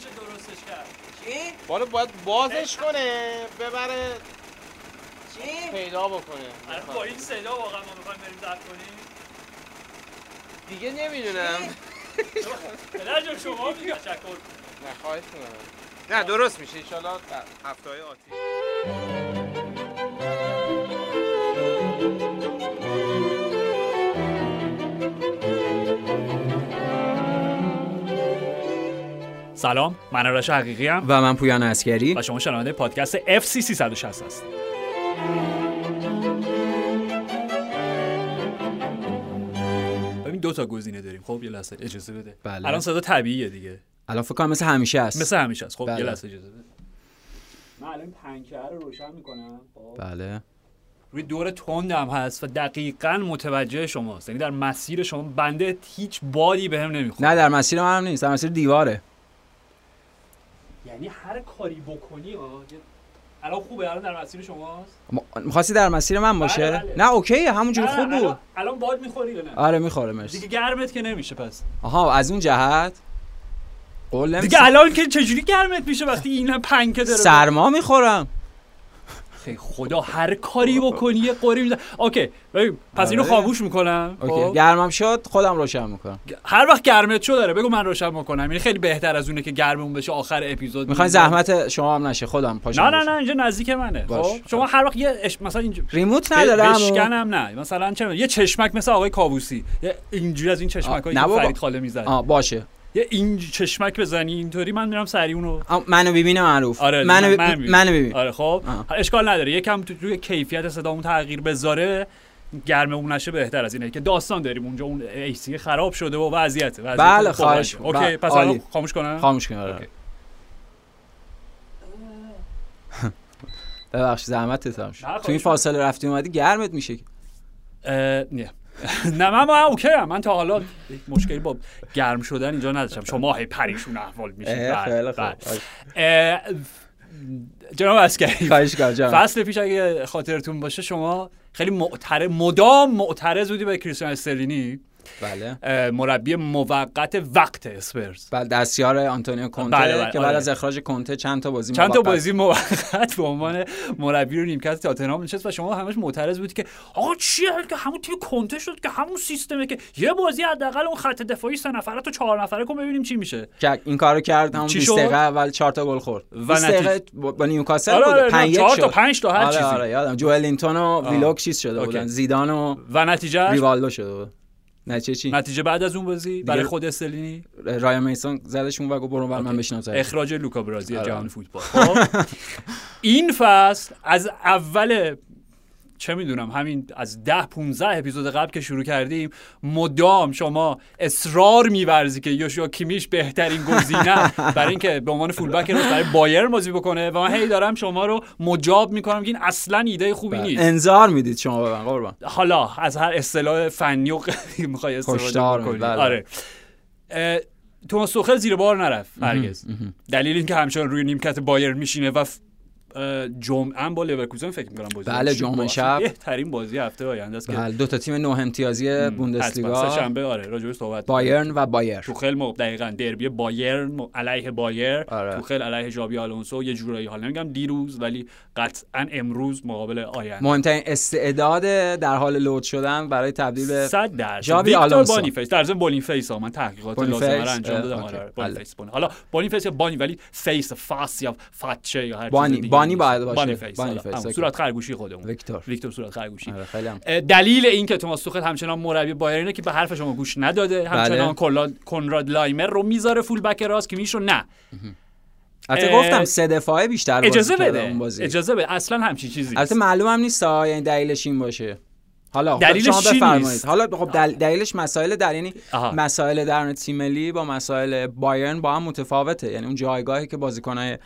میشه درستش کرد؟ چی؟ بالا باید بازش کنه ببره. چی؟ پیدا بکنه. الان با این صدا واقعا ما می‌خوایم بریم ضبط کنیم. دیگه نمی‌دونم. پدر جان شما میگه تشکر. نه خواهش می‌کنم. نه درست میشه. در هفته های آتی سلام من آرش حقیقی ام. و من پویان اسکری و شما شنونده پادکست FC 360 هست ببین دو تا گزینه داریم. خب یه لحظه اجازه بده. بله. الان صدا طبیعیه دیگه. الان فکر کنم مثل همیشه است مثل همیشه است خب بله. یه لحظه اجازه بده. من الان پنکه رو روشن می‌کنم. خب. بله. روی دور تندم هست و دقیقا متوجه شماست. یعنی در مسیر شما بنده هیچ بادی بهم نمی‌خوره. نه در مسیر من هم نیست. در مسیر دیواره. یعنی هر کاری بکنی الان خوبه؟ الان در مسیر شماست؟ می‌خواستی در مسیر من باشه؟ بله، بله. نه اوکیه همونجوری خوب الان- بود. الان باد می‌خوری یا نه؟ آره می‌خوره مرسی. دیگه گرمت که نمیشه پس. آها از اون جهت قول. دیگه الان که چجوری گرمت میشه وقتی این هم پنکه داره؟ سرما می‌خورم. خیلی خدا هر کاری بکنی یه قری میزن اوکی ببین پس اینو آره. خاموش می‌کنم. اوکی گرمم شد خودم روشن می‌کنم. هر وقت گرمت شد داره بگو من روشن می‌کنم. یعنی خیلی بهتر از اونه که گرممون بشه آخر اپیزود می‌خوای زحمت شما هم نشه خودم پاشم نه نه. نه اینجا نزدیک منه. خب شما هر وقت یه اش... مثلا اینجا ریموت نداره عمو. بشکنم نه. مثلا چه یه چشمک مثل آقای کاووسی. اینجوری از این چشمک بابا. فرید خاله می‌زد. آه باشه. یه این چشمک بزنی اینطوری من میرم سری اونو. منو ببینه معروف. آره منو, من- ب... من. منو ببین آره خب. آه. اشکال نداره. یکم تو روی کیفیت صدامون تغییر بذاره گرمه اون نشه بهتر از اینه که داستان داریم اونجا. اون AC خراب شده و وضعیت بله، خواهش. okay بله، پس. الان خاموش کنم؟ خاموش کن آره. okay. ببخش زحمتت هم شد. تو این فاصله رفتی اومدی گرمت میشه نه. نه من من okay ام. من تا حالا مشکلی با گرم شدن اینجا نداشتم شما هی پریشون احوال میشید اه، خیلی خوب. جناب عسکری. فصل پیش اگه خاطرتون باشه شما خیلی معترض مدام معترض بودی به کریستیان استلینی بله. مربی موقت وقت اسپرز. بله دستیار آنتونیو کونته بله، بله، که بعد آره. از اخراج کونته چند تا بازی چند تا بازی موقت به عنوان مربی رو نیمکت تاتنهام نشست و شما همش معترض بودی که آقا چیه؟ که همون تیم کونته شد که همون سیستمه که یه بازی حداقل اون خط دفاعی سه نفره تو چهار نفره کن ببینیم چی میشه. این کارو کرد همون چی 20 شد؟ دقیقه اول 4 تا گل خورد. و 20 دقیقه نتیجه- با نیوکاسل آره، بود آره، 5 چهار 1 تا شد. پنج تا هر آره چیزی. آره یادم. جوئلینتون و ویلوک چیز شده. بودن. زیدان و و نتیجه ریوالدو شده بود. نتیجه چی؟ نتیجه بعد از اون بازی؟ برای خود استلینی؟ رایان میسون زدشون و گفت برو بر من بشینم اخراج لوکا برازی آره. جهان فوتبال. خب؟ این فصل از اول چه می‌دونم همین از ده 15 اپیزود قبل که شروع کردیم مدام شما اصرار میورزی که یوشوا کیمیش بهترین گزینه. برای اینکه به عنوان فولبک رو برای بایر بازی بکنه و من هی دارم شما رو مجاب می‌کنم که این اصلا ایده خوبی بله. نیست. انذار می‌دید شما به من قربان. حالا از هر اصطلاح فنی و می‌خوای استفاده بله. آره. توماس توخل زیر بار نرفت هرگز. دلیل اینکه همچنان روی نیمکت بایر میشینه و جمعه با لورکوزن فکر می‌کنم بازی بله، جمعه شب. بهترین بازی هفته آینده است بله دو تا تیم نه امتیازی بوندسلیگا. شنبه آره راجعش صحبت بایرن و بایر توخل مو دقیقاً دربی بایرن علیه بایر آره. توخل علیه ژابی آلونسو. یه جورایی حالا نمیگم دیروز ولی قطعا امروز مقابل آینده. مهمترین استعداد در حال لود شدن برای تبدیل به صد درصد. ژابی آلونسو. بانیفیس در ضمن بونیفیس ها. من تحقیقات بونیفیس، لازمه رو انجام دادم. آره بله. بونیفیس بونی حالا بونیفیس یا بانی ولی فیس فاس یا فاتچه یا هر بانی- بانی. باید باشه. بانیفیس حالا. بانیفیس، همون، okay. صورت خرگوشی خودمون ویکتور ویکتور صورت خرگوشی آره دلیل این که توماس توخل همچنان مربی بایرنه اینه که به حرف شما گوش نداده همچنان بله. کلا- کنراد لایمر رو می‌ذاره full back راست که میشو نه البته گفتم سه دفاعه بیشتر اجازه بده اون بازی اجازه بده اصلا همچین چیزی البته نیست. معلوم هم نیست ها، یعنی دلیلش این باشه حالا خب دلیلش شما بفرمایید؟ حالا خب دل... دلیلش مسائل در یعنی آها. مسائل درون تیم ملی با مسائل بایرن با هم متفاوته یعنی اون جایگاهی که بازیکنهای اه،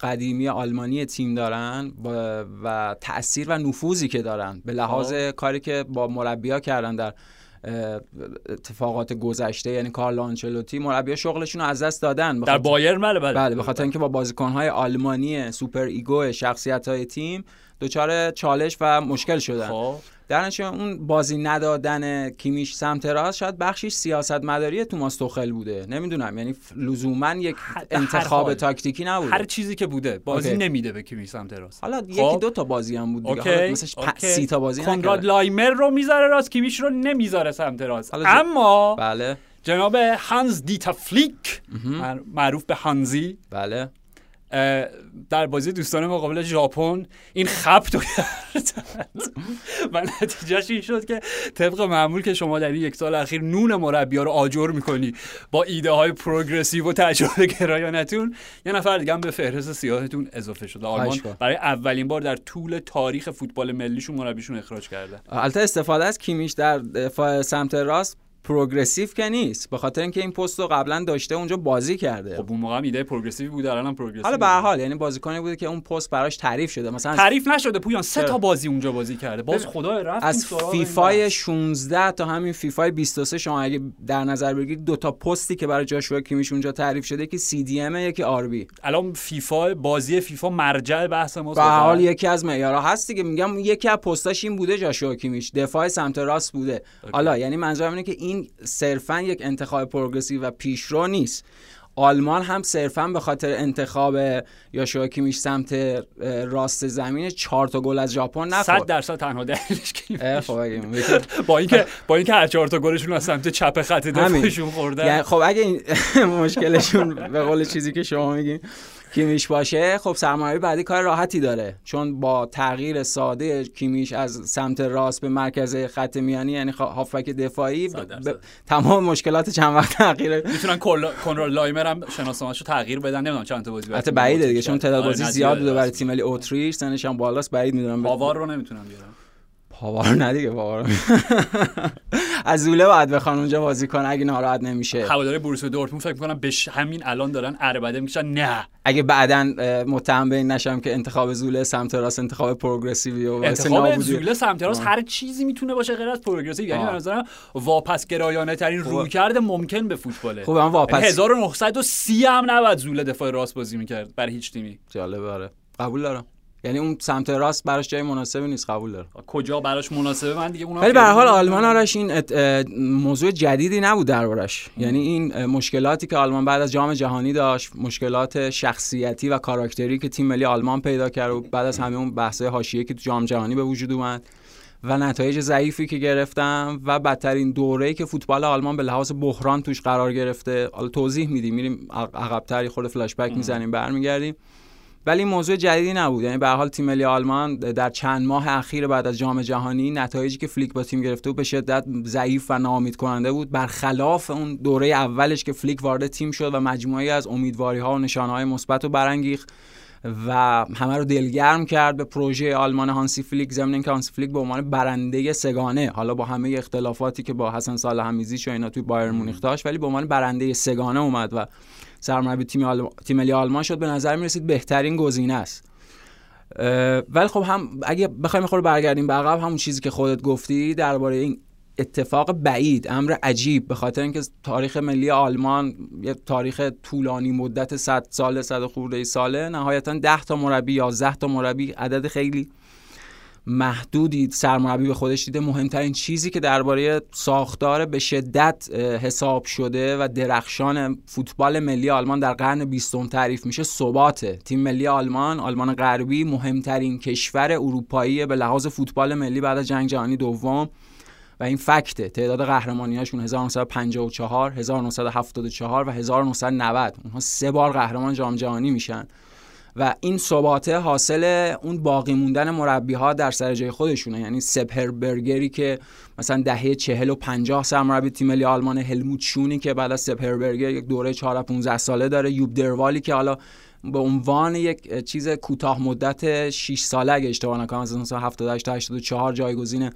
قدیمی آلمانی تیم دارن و تاثیر و نفوذی که دارن. به لحاظ خب. کاری که با مربیا کردن در اتفاقات گذشته یعنی کارلو آنچلوتی مربیا شغلشون رو از دست دادن. به در بایرن بله بله. بله به خاطر اینکه با بازیکنهای آلمانی super ego شخصیت های تیم دچار چالش و مشکل شدن. خب. در نتیجه اون بازی ندادن کیمیش سمت راست شاید بخشیش سیاست مداری توماس توخل بوده. نمی‌دونم یعنی لزوما یک انتخاب. تاکتیکی نبوده. هر چیزی که بوده بازی okay. نمیده به کیمیش سمت راست. حالا خب. یکی دو تا بازی هم بود دیگه. okay مثلا okay. سی تا بازی کنراد لایمر رو می‌ذاره راست کیمیش رو نمی‌ذاره سمت راست. ج- اما بله. جناب هانس دیتر فلیک مع- معروف به هانزی. بله. در بازی دوستانه مقابل ژاپن این خبط رو کردن و نتیجهش این شد که طبق معمول که شما در این یک سال اخیر نون مربیا رو آجر می‌کنی با ایده های پروگرسیو و تجربه گرایانتون یه نفر دیگه هم به فهرست سیاهتون اضافه شده آلمان. برای اولین بار در طول تاریخ فوتبال ملیشون مربیشون اخراج کرده. البته استفاده از کیمیش در سمت راست پروگرسیو که نیست به خاطر اینکه این پست رو قبلا داشته اونجا بازی کرده. خب اون موقع هم ایده پروگرسیو بود الان هم پروگرسیو حالا به هر حال یعنی بازیکنی بوده که اون پست براش تعریف شده. مثلا تعریف نشده پویان سه؟ تا بازی اونجا بازی کرده. باز خدا رفتیم از بحث. 16 تا همین فیفای 23 شما اگه در نظر بگیرید دو تا پستی که برای جاشوا کیمیش اونجا تعریف شده یکی CDM یکی RB. الان فیفا بازی فیفا مرجع بحث ما به حال یکی از معیارها هست دیگه. میگم یکی از پستاش این بوده جاشوا کیمیش. دفاع سمت راست بوده. حالا یعنی منظورم اینه که این صرفا یک انتخاب progressive و پیشرو نیست. آلمان هم صرفا به خاطر انتخاب یاشوا کیمیش سمت راست زمین چهار تا گل از ژاپن 100 نخورد درصد تنها دلیلش خب با اینکه با اینکه هر چهار تا گلشون از سمت چپ خط. دفاعشون خوردن. یعنی خب اگه این مشکلشون به قول چیزی که شما میگین کیمیش باشه خب سرمربی بعدی کار راحتی داره. چون با تغییر ساده کیمیش از سمت راست به مرکز خط میانی یعنی هافبک دفاعی ب- تمام مشکلات چند وقت تغییر می‌تونن کنراد لایمر هم شناسنامه‌شو تغییر بدن نمی‌دونم چند تا بازی البته بعیده دیگه چون تعداد آره، بازی نه، زیاد بوده برای. تیم ملی اتریش سنش هم بالاست بعید می‌دونم. پاوار رو نمی‌تونم بیارم. پاوار نه دیگه پاوار از زوله باید بخوان اونجا بازی کنه اگه ناراحت نمیشه. هواداری بوروسیا دورتموند فکر می‌کنم بهش همین الان دارن عربده می‌کشن. نه. اگه بعدا متهم به این نشم که انتخاب زوله سمت راست انتخاب پروگرسیوی و انتخاب زوله سمت راست هر چیزی می‌تونه باشه غیر از پروگرسیو. یعنی. به نظرم واپس گرایانه ترین خوبه. رویکرد ممکن به فوتباله. خوبه من واپس 1930 هم نباید زوله دفاع راست بازی می‌کرد برای هیچ تیمی. جالبه آره. قبول دارم. یعنی اون سمت راست براش جای مناسبی نیست قبول دارم. کجا براش مناسبه؟ من دیگه اونم ولی به هر حال آلمان آرش این موضوع جدیدی نبود دربارش. یعنی این مشکلاتی که آلمان بعد از جام جهانی داشت مشکلات شخصیتی و کاراکتری که تیم ملی آلمان پیدا کرد و بعد از همه اون بحث حاشیه‌ای که تو جام جهانی به وجود اومد و نتایج ضعیفی که گرفتم و بدترین دوره‌ای که فوتبال آلمان به لحاظ بحران توش قرار گرفته. حالا توضیح میدیم میریم عقب‌تر خورده فلاش بک می‌زنیم برمیگردیم. ولی موضوع جدیدی نبود. یعنی به حال تیم ملی آلمان در چند ماه اخیر بعد از جام جهانی نتایجی که فلیک با تیم گرفته بود به شدت ضعیف و ناامید کننده بود. برخلاف اون دوره اولش که فلیک وارد تیم شد و مجموعی از امیدواری ها و نشانه های مثبت رو برانگیخت و همه رو دلگرم کرد به پروژه آلمان هانسی فلیک ضمن اینکه هانسی فلیک به عنوان برنده سگانه حالا با همه اختلافاتی که با حسن صالح حمیدزیچ و اینا توی بایرن مونیخ داشت ولی به عنوان برنده سگانه اومد و سرمربی تیم آلمان تیم ملی آلمان شد به نظر می رسید بهترین گزینه است. ولی خب هم اگه بخوایم خود برگردیم به عقب همون چیزی که خودت گفتی درباره این اتفاق بعید امر عجیب به خاطر اینکه تاریخ ملی آلمان یه تاریخ طولانی مدت 100 سال 100 خورده ساله نهایتا 10 تا مربی 11 تا مربی عدد خیلی محدودی سرمربی به خودش دیده. مهمترین چیزی که درباره ساختار به شدت حساب شده و درخشان فوتبال ملی آلمان در قرن بیستم تعریف میشه ثباته تیم ملی آلمان آلمان غربی مهمترین کشور اروپایی به لحاظ فوتبال ملی بعد از جنگ جهانی دوم. و این فکته تعداد قهرمانیاشون 1954 1974 و 1990 اونها سه بار قهرمان جام جهانی میشن. و این ثباته حاصل اون باقی موندن مربی ها در سر جای خودشونه. یعنی سپر برگری که مثلا دهه 40 و 50 سرمربی تیم ملی آلمان هلموت شونی که بعد از سپر برگر یک دوره 4 15 ساله داره. یوب دروالی که حالا به عنوان یک چیز کوتاه مدت 6 ساله اگه اشتباه نکنم از 1978 تا 84 جایگزین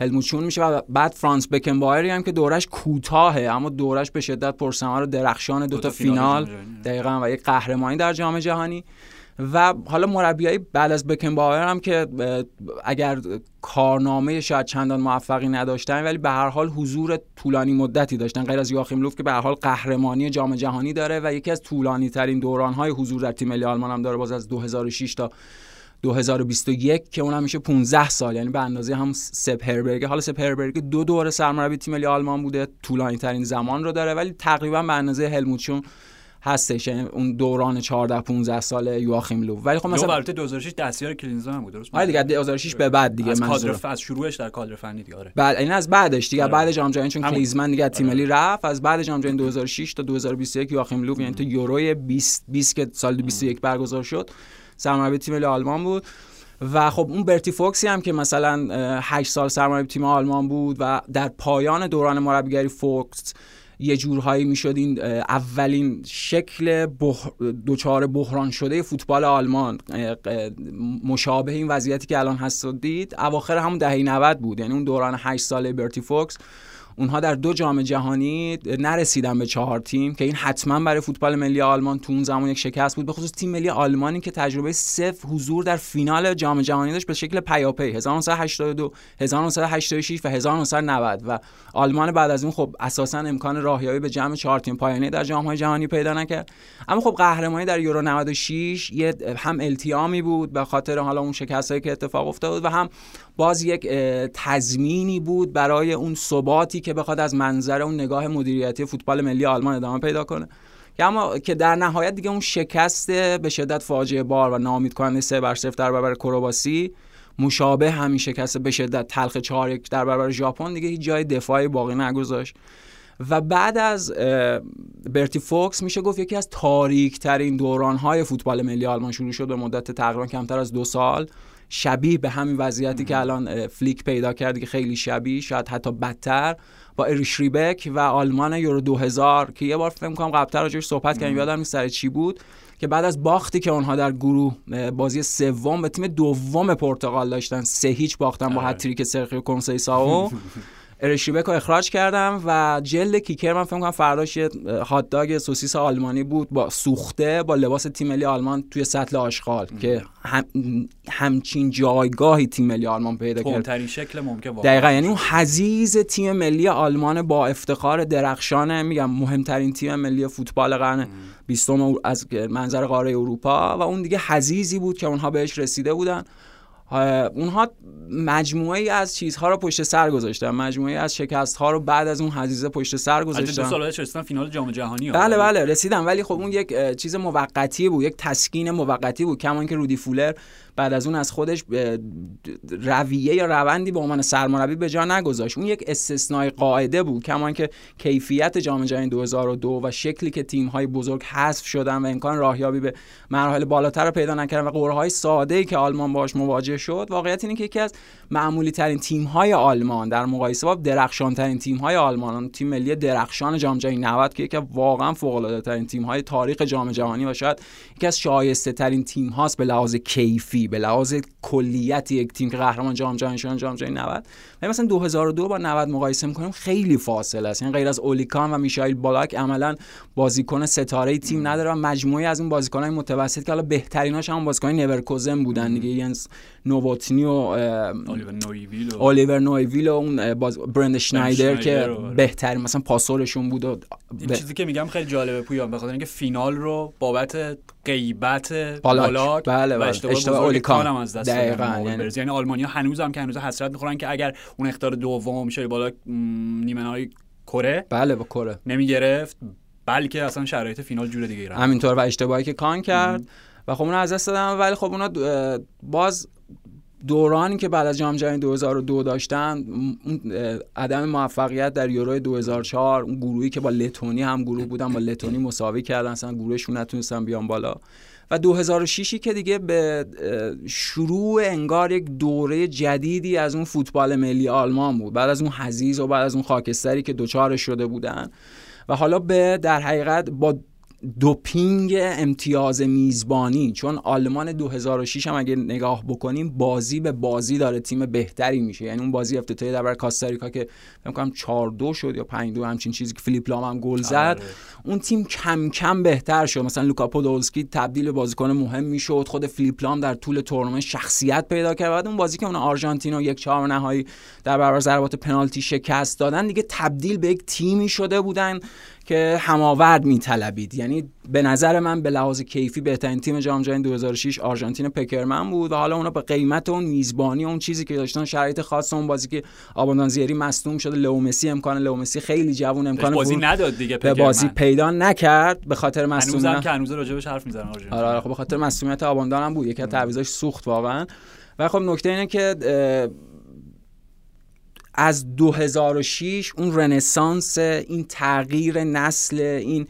هلموت شون میشه و بعد فرانس بکنبایری هم که دورش کوتاهه اما دورش به شدت پرثمر و درخشان دو تا فینال دقیقا و یک قهرمانی در جام جهانی. و حالا مربیای بعد از بکنباور هم که اگر کارنامه شاید چندان موفقی نداشتن ولی به هر حال حضور طولانی مدتی داشتن. غیر از یاخیم لوف که به هر حال قهرمانی جام جهانی داره و یکی از طولانی ترین دوران های حضور در تیم ملی آلمان هم داره باز از 2006 تا 2021 که اونم میشه 15 سال. یعنی به اندازه هم سپ هربرگ. حالا سپ هربرگ دو دوره سرمربی تیم ملی آلمان بوده. طولانی ترین زمان رو داره ولی تقریبا به اندازه هلموتشون هستش یعنی اون دوران 14 15 سال یواخیم لو ولی خب مثلا البته 2006 دستیار کلینزا هم بود درست آره دیگه 2006 به بعد دیگه از. کادر از شروعش در کادر فنی دیگه آره بعد این از بعدش دیگه آره. بعد جام جهانی چون همون. کلیزمن دیگه تیم آره. ملی رفت از بعد جام جهانی 2006 تا 2021 یواخیم لوف یعنی تا یورو 20 20 که سال 21 برگزار شد سرمربی تیم ملی آلمان بود و خب اون برتی فوکسی هم که مثلا 8 سال سرمربی تیم آلمان بود و در پایان دوران مربیگری فوکس یه جورهایی می‌شد این اولین شکل بح... دچار بحران شده فوتبال آلمان. مشابه این وضعیتی که الان هست دید اواخر همون دهه 90 بود. یعنی اون دوران 8 ساله برتی فوکس. اونها در دو جام جهانی نرسیدن به چهار تیم که این حتما برای فوتبال ملی آلمان تو اون زمان یک شکست بود به خصوص تیم ملی آلمانی که تجربه صفر حضور در فینال جام جهانی داشت به شکل پیاپی 1982 1986 و 1990 و آلمان بعد از اون خب اساسا امکان راهیابی به جمع چهار تیم پایانی در جام های جهانی پیدا نکرد. اما خب قهرمانی در یورو 96 یه هم التیامی بود به خاطر حالا اون شکستایی که اتفاق افتاد و هم باز یک تضمینی بود برای اون ثباتی که بخواد از منظر اون نگاه مدیریتی فوتبال ملی آلمان ادامه پیدا کنه. که اما که در نهایت دیگه اون شکست به شدت فاجعه بار و ناامید کننده سه بر صفر در برابر کرواسی مشابه همین شکست به شدت تلخ 4 1 در برابر ژاپن دیگه هیچ جای دفاعی باقی نگذاشت. و بعد از برتی فوکس میشه گفت یکی از تاریک ترین دوران های فوتبال ملی آلمان شروع شد به مدت تقریبا کمتر از دو سال. شبیه به همین وضعیتی که الان فلیک پیدا کرد که خیلی شبیه شاید حتی بدتر با اریش ریبک و آلمان یورو 2000 که یه بار فکر کنم قبلتر راجعش صحبت کردیم یادم نیست سر چی بود که بعد از باختی که اونها در گروه بازی سوم به تیم دوم پرتغال داشتن سه هیچ باختن با آره. هتریک سرخیو کنسیساو ارشیبک رو اخراج کردم و جلد کیکر من فکر کنم فرداش یه هات داگ سوسیس آلمانی بود با سوخته با لباس تیم ملی آلمان توی سطل آشغال که هم همچین جایگاهی تیم ملی آلمان پیدا کرد. شکل ممکن واقعا دقیقا یعنی اون حزیز تیم ملی آلمان با افتخار درخشان میگم مهمترین تیم ملی فوتبال قرن بیستم از منظر قاره اروپا و اون دیگه حزیزی بود که اونها بهش رسیده بودن. اونها مجموعه ای از چیزها رو پشت سر گذاشتن. مجموعه ای از شکست ها رو بعد از اون حزیزه پشت سر البته دو گذاشتن. سال رسیدن فینال جام جهانی ها. بله بله رسیدم ولی خب اون یک چیز موقتی بود یک تسکین موقتی بود. کما اینکه رودی فولر بعد از اون از خودش رویه یا روندی به عنوان سرمربی به جا نگذاشت. اون یک استثنای قاعده بود کما اینکه کیفیت جام جهانی 2002 و شکلی که تیم های بزرگ حذف شدن و امکان راهیابی به مراحل بالاتر رو پیدا نکردن و قرعه های ساده ای که آلمان باش مواجه شد واقعیت اینه که یکی از معمولی ترین تیم های آلمان در مقایسه با درخشان ترین تیم های آلمان تیم ملی درخشان جام جهانی 90 که یکی واقعا فوق العاده ترین تیم های تاریخ جام جهانی و شاید یکی از شایسته ترین تیم هاست به لحاظ کیفی. به لحاظ کلیت یک تیم که قهرمان جام جهانی شدن جام جهانی 90 و مثلا 2002 با 90 مقایسه می‌کنیم خیلی فاصله است. یعنی غیر از اولیکان و میشایل بالاک عملا بازیکن ستاره تیم نداره و مجموعه از اون بازیکنان متوسط که حالا بهتریناش هم بازیکن نورکوزن بودن دیگه ینس نووتنی و اه، الیور نویویل و اون باز برند شنایدر که بهترین مثلا پاسورشون بود و این به- چیزی که میگم خیلی جالبه پویان به خاطر اینکه فینال رو بابت غیبت بالاک. بله، و بله. اشتباه, اولیکان. کان هم از دست دقیقاً، یعنی-. یعنی آلمانیا هنوز هم که هنوز حسرت می‌خورن که اگر اون اختار دوم میشه بالاک نیمه نهایی کره بله با کره نمی‌گرفت بلکه اصلا شرایط فینال جور دیگه ایران همینطور و اشتباهی که کان کرد و خب اونا از دست دادن ولی خب اونا باز دورانی که بعد از جام جهانی 2002 داشتن عدم موفقیت در یورو 2004 اون گروهی که با لتونی هم گروه بودن با لتونی مساوی کردن اصلا گروهشون نتونستن بیان بالا. و 2006 که دیگه به شروع انگار یک دوره جدیدی از اون فوتبال ملی آلمان بود. بعد از اون حزیز و بعد از اون خاکستری که دوچارش شده بودن. و حالا به در حقیقت با دوپینگ امتیاز میزبانی چون آلمان 2006 هم اگه نگاه بکنیم بازی به بازی داره تیم بهتری میشه. یعنی اون بازی افتتاحیه در برابر کاستاریکا که فکر کنم 4 2 شد یا 5 2 همچین چیزی که فیلیپ لام هم گل زد. آره. اون تیم کم کم بهتر شد. مثلا لوکا پودولسکی تبدیل به بازیکن مهم می‌شد. خود فیلیپ لام در طول تورنمنت شخصیت پیدا کرد. بعد اون بازی که اون آرژانتین و یک چهار نهایی در برابر ضربات پنالتی شکست دادن دیگه تبدیل به یک تیمی شده بودن. که هماورد میطلبید. یعنی به نظر من به لحاظ کیفی بهترین تیم جام جهانی 2006 آرژانتین پکرمن بود و حالا اونا به قیمت اون میزبانی اون چیزی که داشتن شرایط خاص اون بازی که آباندانزیری مصدوم شده لومسی امکان لومسی خیلی جوون امکان بازی نداد دیگه به بازی. پیدا نکرد به خاطر هنوزم مصدومیت که هنوز راجبش حرف می‌زنن آرژانتین. آره آره خب به خاطر مسئولیت آباندان هم بود. یکی از تعویضاش سوخت واقعا. و خب نکته اینه که از 2006 اون رنسانس این تغییر نسل این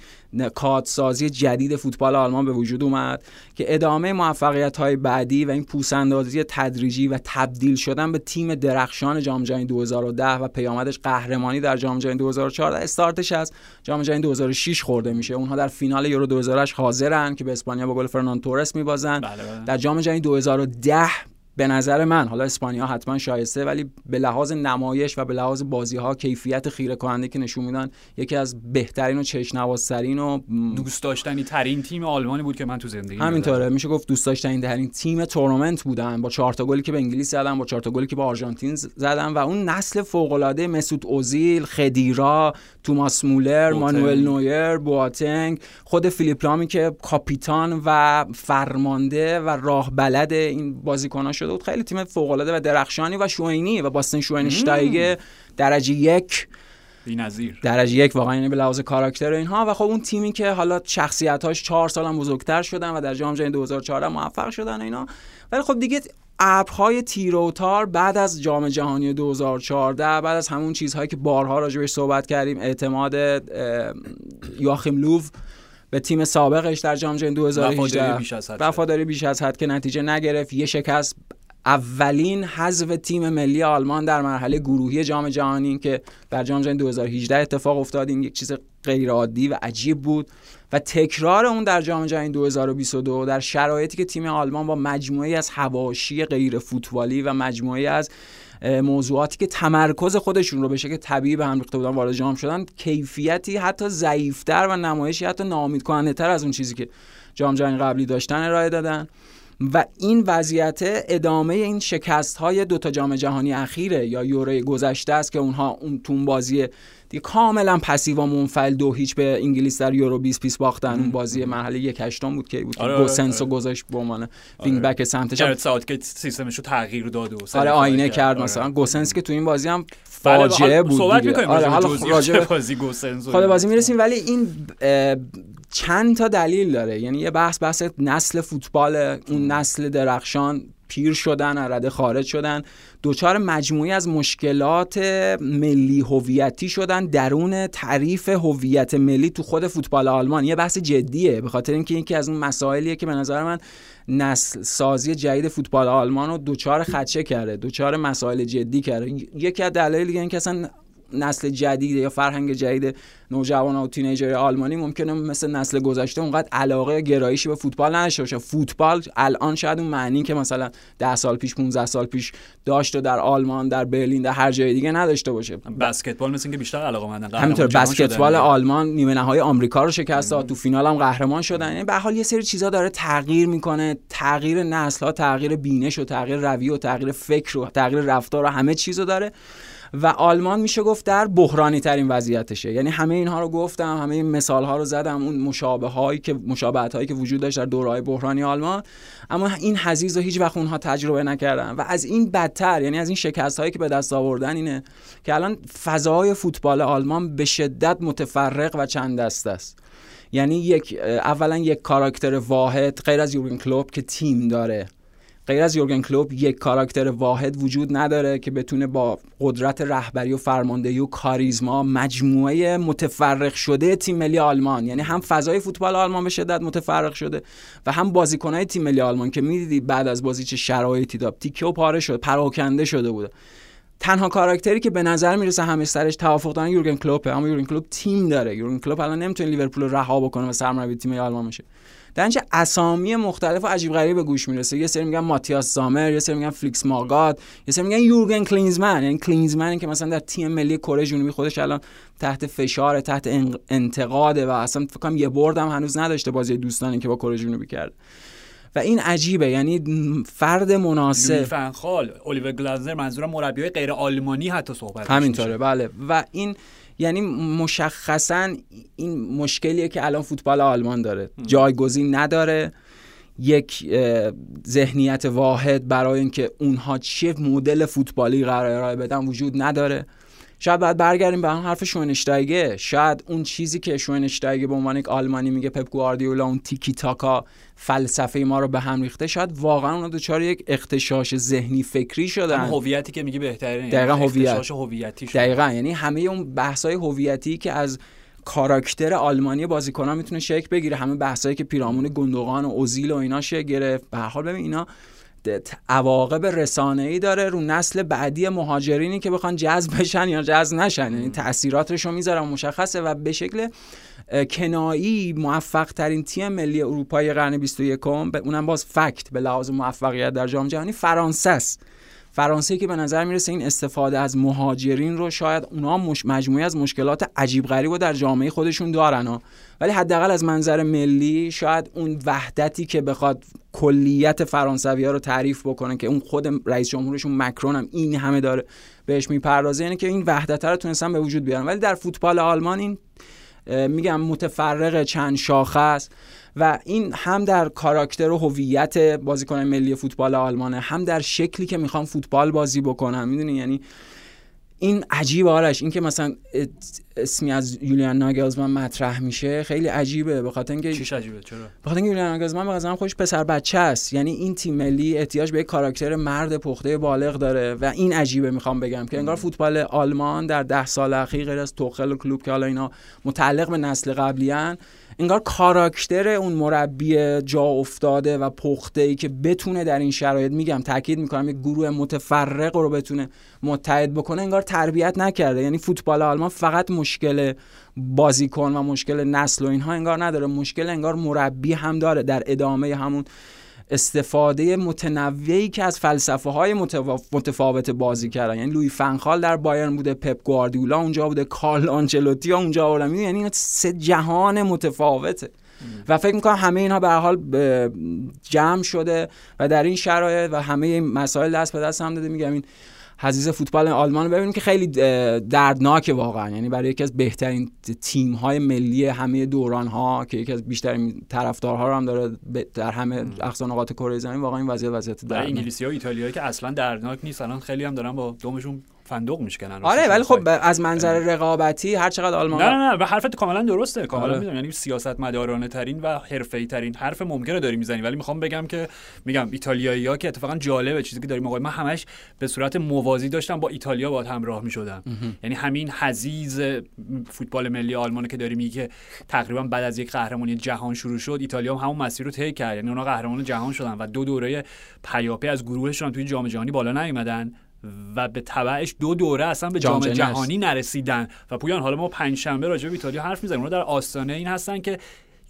کادسازی جدید فوتبال آلمان به وجود اومد که ادامه موفقیت های بعدی و این پوسندازی تدریجی و تبدیل شدن به تیم درخشان جام جهانی 2010 و پیامدش قهرمانی در جام جهانی 2014 استارتش از جام جهانی 2006 خورده میشه. اونها در فینال یورو 2008 حاضرن که به اسپانیا با گل فرناندو تورس میبازن. بله بله. در جام جهانی 2010 به نظر من حالا اسپانیا حتما شایسته ولی به لحاظ نمایش و به لحاظ بازی ها کیفیت خیره کننده که نشون میدن یکی از بهترین و چشنوازترین و دوست داشتنی ترین تیم آلمانی بود که من تو زندگی همینطوره. میشه گفت دوست داشتنی ترین تیم تورنمنت بودن. با چهار تا گلی که به انگلیس زدن با چهار تا گلی که با آرژانتین زدن و اون نسل فوق العاده مسعود اوزیل خدیرا توماس مولر. مانوئل نویر بواتنگ خود فیلیپ لامی که کاپیتان و فرمانده و راه بلد این بازیکن‌ها شده بود. خیلی تیم فوق العاده و درخشانی و شوینی و باستین شواینشتایگره درجه یک. بی‌نظیر. درجه یک واقعا یعنی به لحاظ کاراکتر اینها. و خب اون تیمی که حالا شخصیتاش چهار سال هم بزرگتر شدن و در جام جهانی 2014 موفق شدن و اینا. ولی خب دیگه ابرهای تیر و تار بعد از جام جهانی 2014 بعد از همون چیزهایی که بارها راجبش صحبت کردیم اعتماد یاخیم لوو به تیم سابقش در جام جهانی وفاداری 2018 بیش از حد. وفاداری بیش از حد که نتیجه نگرفت. یه شکست اولین حذف تیم ملی آلمان در مرحله گروهی جام جهانی که در جام جهانی 2018 اتفاق افتاد. این یک چیز غیر عادی و عجیب بود و تکرار اون در جام جهانی 2022 در شرایطی که تیم آلمان با مجموعه از حواشی غیر فوتبالی و مجموعه از موضوعاتی که تمرکز خودشون رو به شکل طبیعی به هم ریخته بودن وارد جام شدن کیفیتی حتی ضعیفتر و نمایشی حتی ناامید کننده تر از اون چیزی که جام جهانی قبلی داشتن ارائه دادن. و این وضعیت ادامه این شکست های دوتا جام جهانی اخیره یا یوروی گذشته است که اونها تو اون بازی دیگه کاملا passive و منفعل دو هیچ به انگلیس در یورو 2020 باختن اون بازی مرحله یک هشتم بود که بود آره، آره، گوسنسو آره. گذاشت به عنوان wing back سمتش گرت ساعت که سیستمش رو تغییر داد و آره آینه کرد آره. مثلا گوسنس که تو این بازی هم بله، فاجعه بود صحبت. می‌کنیم آره راجع به حالا راجع بازی گوسنس خود اینا. بازی می‌رسیم ولی این چند تا دلیل داره. یعنی یه بحث بحث نسل فوتبال اون نسل درخشان پیر شدن رده خارج شدن. دوچار مجموعی از مشکلات ملی هویتی شدن. درون تعریف هویت ملی تو خود فوتبال آلمان. یه بحث جدیه. به خاطر اینکه یکی از اون مسائلیه که به نظر من نسل سازی جدید فوتبال آلمان رو دوچار خدشه کرده دوچار مسائل جدی کرده. یکی از دلایل دیگه این که اصلا نسل جدید یا فرهنگ جدید نوجوان و تینیجر آلمانی ممکنه مثل نسل گذشته اونقدر علاقه گرایشی به فوتبال نداشته باشه. فوتبال الان شاید اون معنی که مثلا 10 سال پیش 15 سال پیش داشت و در آلمان در برلین در هر جای دیگه نداشته باشه. بسکتبال مثل اینکه بیشتر علاقه مندن همینطور بسکتبال آلمان نیمه نهایی آمریکا رو شکست داد. تو فینال هم قهرمان شدن. یعنی به حال یه سری چیزا داره تغییر می‌کنه. تغییر نسل ها تغییر بینش و تغییر رویه و تغییر فکر و تغییر رفتار و همه چیزو داره. و آلمان میشه گفت در بحرانی ترین وضعیتشه. یعنی همه اینها رو گفتم همه این مثال ها رو زدم اون مشابه هایی که مشابهت هایی که وجود داشت در دورهای بحرانی آلمان. اما این حزیز رو هیچ وقت اونها تجربه نکردن. و از این بدتر یعنی از این شکست هایی که به دست آوردن اینه که الان فضای فوتبال آلمان به شدت متفرق و چند دست است. یعنی یک اولا یک کاراکتر واحد غیر از یورگن کلوب که تیم داره. غیر از یورگن کلوب یک کاراکتر واحد وجود نداره که بتونه با قدرت رهبری و فرماندهی و کاریزما مجموعه متفرق شده تیم ملی آلمان. یعنی هم فضای فوتبال آلمان به شدت متفرق شده و هم بازیکنهای تیم ملی آلمان که می‌دیدی بعد از بازی چه شرایطی داد. تیکه و پاره شد پراکنده شده بوده تنها کاراکتری که به نظر می‌رسه همه سرش توافق دارن یورگن کلوپه. اما یورگن کلوپ تیم داره. یورگن کلوپ الان نمی‌تونه لیورپول رو رها بکنه و سرمربی تیم آلمان بشه. در اسامی مختلف و عجیب غریب به گوش می‌رسه. یه سری میگن ماتیاس زامر یه سری میگن فلیکس ماگاد یه سری میگن یورگن کلینزمن. یعنی کلینزمن که مثلا در تیم ملی کره جنوبی خودش الان تحت فشار تحت انتقاده و اصلا فکر کنم یه بردم هنوز نداشته بازی دوستانی که با کره جنوبی کرد و این عجیبه. یعنی فرد مناسب. فنخال الیور گلازر منظورم مربیای غیر آلمانی حتی صحبت همینطوره. بله. و این یعنی مشخصا این مشکلیه که الان فوتبال آلمان داره. جایگزین نداره. یک ذهنیت واحد برای اینکه اونها چه مدل فوتبالی قرار ارائه بدن وجود نداره. شاید باید برگردیم به هم حرف شوینشتایگه شاید اون چیزی که شوینشتایگه به عنوان یک آلمانی میگه پپ گواردیولا اون تیکی تاکا فلسفه ما رو به هم ریخته شاید واقعا اونا دچار یک اختشاش ذهنی فکری شدن هویتی که میگی بهترینه دقیقاً هویت. هویتی. دقیقا یعنی همه اون بحث‌های هویتی که از کاراکتر آلمانی بازیکنان می‌تونه شکل بگیره همه بحثایی که پیرامون گندوقان و اوزیل و اینا شکل گرفت به هر حال ببین اینا عواقب رسانه‌ای داره رو نسل بعدی مهاجرینی که بخوان جذب بشن یا جذب نشن. یعنی تاثیراتش رو می‌ذارن مشخصه و به شکل کنایی موفق ترین تیم ملی اروپای قرن 21 به اونم باز فکت به لحاظ موفقیت در جام جهانی فرانسه است. فرانسه که به نظر می‌رسه این استفاده از مهاجرین رو شاید اونا مش... مجموعی از مشکلات عجیب غریب رو در جامعه خودشون دارن ها. ولی حداقل از منظر ملی شاید اون وحدتی که بخواد کلیت فرانسوی ها رو تعریف بکنه که اون خود رئیس جمهورشون مکرون هم این همه داره بهش می‌پردازه یعنی که این وحدت رو تونستن به وجود بیارن. ولی در فوتبال آلمان این میگم متفرق چند شاخه است و این هم در کاراکتر و هویت بازیکن ملی فوتبال آلمانه هم در شکلی که می‌خوام فوتبال بازی بکنم می‌دونی؟ یعنی این عجیب آرش این که مثلا اسمی از یولیان ناگلزمن مطرح میشه خیلی عجیبه. به خاطر اینکه چیش عجیبه؟ چرا؟ به خاطر اینکه یولیان ناگلزمن به نظرم خودش پسر بچه است. یعنی این تیم ملی احتیاج به یک کاراکتر مرد پخته بالغ داره و این عجیبه می‌خوام بگم که انگار فوتبال آلمان در ده سال اخیر غیر از توخل و کلوب که حالا اینا متعلق به نسل قبلیان انگار کاراکتر اون مربی جا افتاده و پخته ای که بتونه در این شرایط میگم تاکید می‌کنم یک گروه متفرق رو بتونه متحد بکنه انگار تربیت نکرده. یعنی فوتبال آلمان فقط مشکل بازیکن و مشکل نسل و اینها انگار نداره. مشکل انگار مربی هم داره در ادامه همون استفاده متنوعی که از فلسفه های متفاوت بازی کردن. یعنی لوی فنخال در بایرن بوده پپ گواردیولا اونجا بوده کارل آنچلوتی اونجا بودن یعنی اینا سه جهان متفاوته. و فکر می‌کنم همه اینها به حال جمع شده و در این شرایط و همه این مسائل دست به دست هم داده. میگم این حزیز فوتبال آلمان رو ببینیم که خیلی دردناکه واقعا. یعنی برای یکی از بهترین تیم های ملی همه دوران ها که یکی از بیشترین طرفدارها رو هم داره در همه اقصا نقاط کره زمین واقعا این وضعیت وضعیت دردناک. انگلیسی ها و ایتالیایی که اصلا دردناک نیست الان خیلی هم دارن با دومشون فندق میشکنن آره ولی خب از منظر رقابتی هر چقدر آلمان نه نه نه به حرفت کاملا درسته کاملا آره. می‌دونم. یعنی سیاست مدارانه ترین و حرفه‌ای ترین حرف ممکنه داری می‌زنی. ولی می‌خوام بگم که میگم ایتالیایی ها که اتفاقا جالبه چیزی که داریم آقای من همش به صورت موازی داشتم با ایتالیا باهات همراه می‌شدم. یعنی همین حزیز فوتبال ملی آلمان که داری میگی که تقریبا بعد از یک قهرمانی جهان شروع شد ایتالیا هم همون مسیر رو طی کرد. یعنی اونا قهرمان جهان شدن و دو دوره پیاپی از گروهشون توی جام جهانی بالا نیومدن. و به تبعش دو دوره اصلا به جام جهانی نرسیدن. و پویان حالا ما پنج شنبه راجع به ایتالیا حرف می‌زنیم. اونا در آستانه این هستن که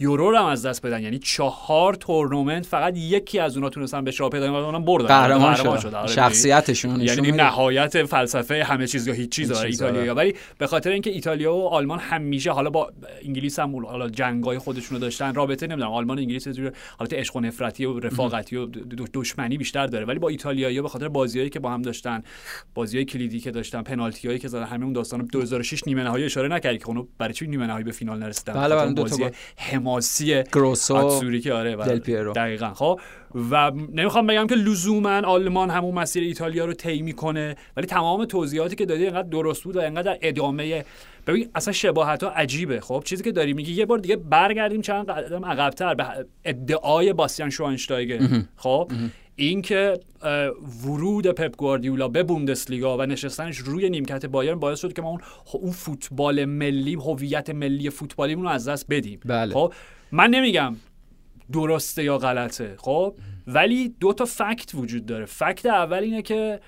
یورو رو هم از دست بدن. یعنی چهار تورنمنت فقط یکی از اونها تونستن به شاه پیدا کنن اونم بردن. قهرمان قهرمان شد آره، شخصیتشون یعنی. نهایت فلسفه همه چیز یا هیچ چیز چیز ایتالیا. ولی به خاطر اینکه ایتالیا و آلمان همیشه حالا با انگلیس هم حالا جنگای خودشون رو داشتن رابطه نمی‌دونم. آلمان و انگلیس یه حالت عشق و نفرتی و رفاقتی و دشمنی بیشتر داره. ولی با ایتالیایی به خاطر بازیایی که با هم داشتن بازیای کلیدی که داشتن پنالتیایی که زدن همه اون داستان 2006 نیمه نهایی اشاره نکردی که اونو برای چی نیمه نهایی به فینال نرسیدن؟ بله، بله، دو تا. حماسی گروسو آتسوری که آره دل پیرو. دقیقا. خب و نمی‌خوام بگم که لزوما آلمان همون مسیر ایتالیا رو طی می‌کنه ولی تمام توضیحاتی که دادی انقدر درست بود و انقدر در ادامه ببین اصلا شباهت ها عجیبه. خب چیزی که داری میگی یه بار دیگه برگردیم چند قدم عقبتر به ادعای باستیان شوانشتایگر خب اینکه ورود پپ گواردیولا به بوندسلیگا و نشستنش روی نیمکت بایرن باعث شد که ما اون اون فوتبال ملی هویت ملی فوتبالیمون رو از دست بدیم. بله. خب من نمیگم درسته یا غلطه خب؟ ولی دو تا فکت وجود داره. فکت اول اینه که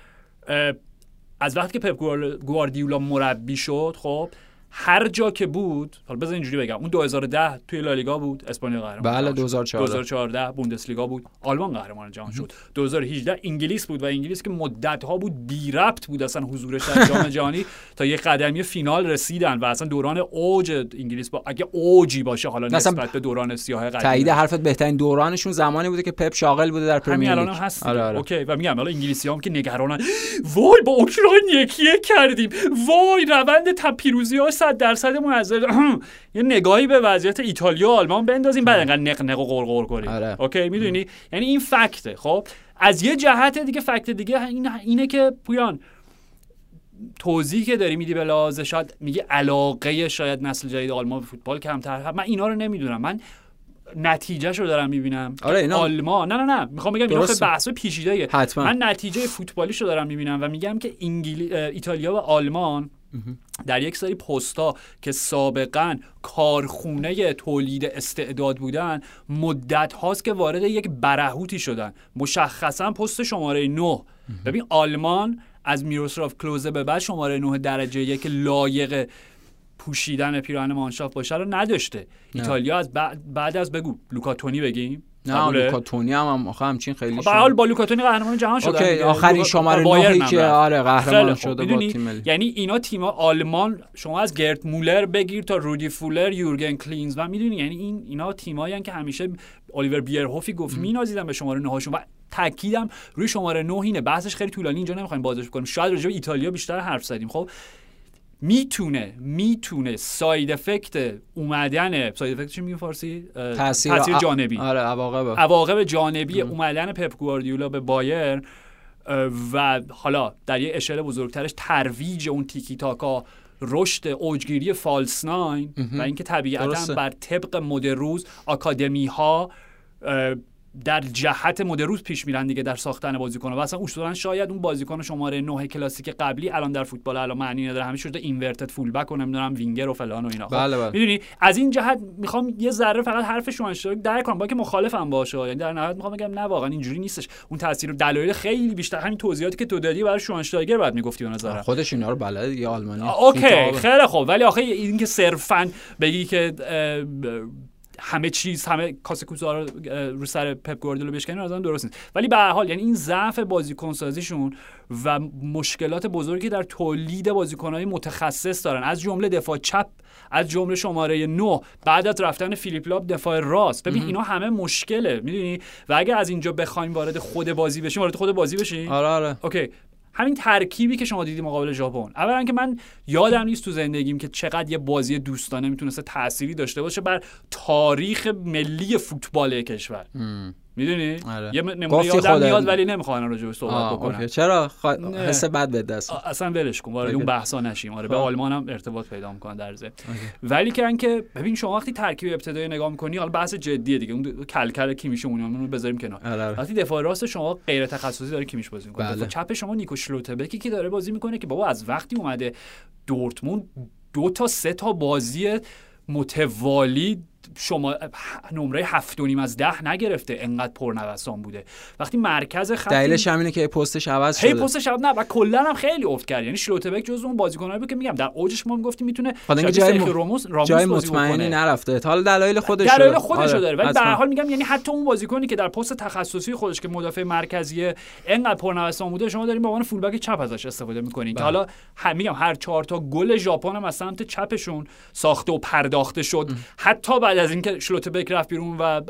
از وقتی که پپ گوار- گواردیولا مربی شد خب هر جا که بود حالا بذار اینجوری بگم اون 2010 توی لالیگا بود اسپانیا قهرمان بله، جهان شد. 2014. 2014 بوندسلیگا بود آلمان قهرمان جهان شد. 2018 انگلیس بود و انگلیس که مدت ها بود بی ربط بود اصلا حضورش در جام جهانی تا یه قدمی فینال رسیدن و اصلا دوران اوج انگلیس با اگه اوجی باشه حالا نسبت به دوران سیاه قدیم تایید حرفت بهترین دورانشون زمانی بوده که پپ شاغل بوده در پرمیر لیگ. هست آره آره. okay و میگم حالا انگلیسی هم که نگرانن. وای با اوکراین یکی یک کردیم. وای روند تا پیروزی ها صد درصد منظر یه نگاهی به وضعیت ایتالیا و آلمان بندازیم بعد انقدر نق نق و غرغر کنیم. آره. okay؟ می‌دونی؟ یعنی این fact ه. خب؟ از یه جهت دیگه fact دیگه این اینه که پویان توضیحی که داری میدی به لحاظ شاید میگه علاقه شاید نسل جدید آلمان به فوتبال کمتر من اینا رو نمی‌دونم. من نتیجهش رو دارم می‌بینم. آره، اینا- آلمان. نه نه نه. می‌خوام بگم اینا. بحث پیچیده. من نتیجه فوتبالیش رو دارم می‌بینم و میگم که انگلی... ایتالیا و آلمان در یک سری پستا که سابقا کارخونه تولید استعداد بودن مدت هاست که وارد یک برهوتی شدن. مشخصا پست شماره 9 ببین آلمان از میروسلاف کلوزه به بعد شماره 9 درجه یک لایق پوشیدن پیراهن مانشافت باشه رو نداشته. ایتالیا از بعد, بعد از بگو. لوکا تونی بگیم؟ نه قبوله؟ لوکا تونی هم, هم آخه همچین خیلی به هر حال با لوکا تونی قهرمان جهان شدن okay. آخرین شماره نهی که. آره قهرمان. شده با؟ تیم ملی یعنی اینا تیم آلمان شما از گرت مولر بگیر تا رودی فولر یورگن کلینزمن می‌دونی یعنی این اینا تیمایی که همیشه الیور بیرهوفی گفت مینازیدن به شماره 9 هاشون و تاکیدم روی شماره 9 اینه بحثش خیلی طولانی اینجا نمی‌خوایم بازش کنیم شاید راجع به ایتالیا بیشتر حرف زدیم خب می‌تونه می‌تونه side effect اومدن side effect چی میگیم فارسی؟ تاثیر تاثیر جانبی. آره عواقب. عواقب جانبی اومدن پپ گواردیولا به بایرن و حالا در یه اشل بزرگترش ترویج اون تیکی تاکا رشد اوجگیری false nine و اینکه طبیعتا. بر طبق مد روز آکادمی ها در جهت مد روز پیش میرن دیگه در ساختن بازیکن و اصلا اصولا شاید اون بازیکن شماره 9 کلاسیک قبلی الان در فوتبال الان معنی نداره. همه شده inverted full back و نمی‌دونم وینگر و فلان و اینا. خب، بله، بله. می‌دونی؟ از این جهت می‌خوام یه ذره فقط حرف شواینشتایگر رد کنم. با که مخالفم باشه یعنی در نهایت می‌خوام بگم نه واقعا اینجوری نیستش. اون تاثیر و دلایل خیلی بیشتر همین توضیحاتی که تو دادی برای شواینشتایگر بعد می‌گفتی به نظرم. خودش اینا رو بلده یه آلمانی. OK. خیلی خوب. ولی آخه این که صرفا بگی که همه چیز همه کاسه کوزا رو رو سر پپ گواردیولا بشکنی از درست نیست. ولی به هر حال یعنی این ضعف بازیکن سازیشون و مشکلات بزرگی در تولید بازیکنهای متخصص دارن. از جمله دفاع چپ از جمله شماره 9 بعد از رفتن فیلیپ لاب دفاع راست. ببین اینا همه مشکله می‌دونی؟ و اگه از اینجا بخوایم وارد خود بازی بشیم وارد خود بازی بشیم؟ آره آره. اوکی. همین ترکیبی که شما دیدی مقابل ژاپن. اولا که من یادم نیست تو زندگیم که چقدر یه بازی دوستانه می‌تونسته تأثیری داشته باشه بر تاریخ ملی فوتبال کشور. می‌دونی آره. یه نمونه یادم. میاد ولی نمی‌خوام راجع به صحبت بکنم اوکی. چرا خ... حس بد به دست اصلا ولش کن وارد. اون بحثا نشیم آره به خب. آلمان هم ارتباط پیدا می‌کنن در ضمن ولی که اینکه ببین شما وقتی ترکیب ابتدایی نگاه می‌کنی حالا بحث جدیه دیگه اون کلکل کیمیش اون رو بذاریم کنار آره، آره. وقتی دفاع راست شما غیر تخصصی داره کیمیش بازی می‌کنه بله. دفاع چپ شما نیکو شلوتبکی که داره بازی می‌کنه که بابا از وقتی اومده دورتموند دو تا سه تا بازی متوالی شما نمره هفت و نیم از ده نگرفته انقدر پرنوسان بوده. وقتی مرکز خط دلیلش همینه که پستش عوض هی شده. پست شب نه و کلا هم خیلی افت کرد. یعنی شلوتبک جزو اون بازیکنایی بود که میگم در اوجش ما می‌گفتیم می‌تونه جای م- راموس راموس جای مطمئنی. نرفته. حالا دلایل خودش دلایل آره، داره. ولی به حتما. هر حال میگم یعنی حتی اون بازیکنی که در پست تخصصی خودش که مدافع مرکزی انقدر پرنوسان بوده شما داریم به عنوان فولبک چپ ازش استفاده می‌کنین. که بله. حالا هم میگم هر چهار تا گل ژاپن هم از سمت چپشون ساخته و پرداخته شد. حتی بعد از اینکه شلوتبک رفت بیرون و.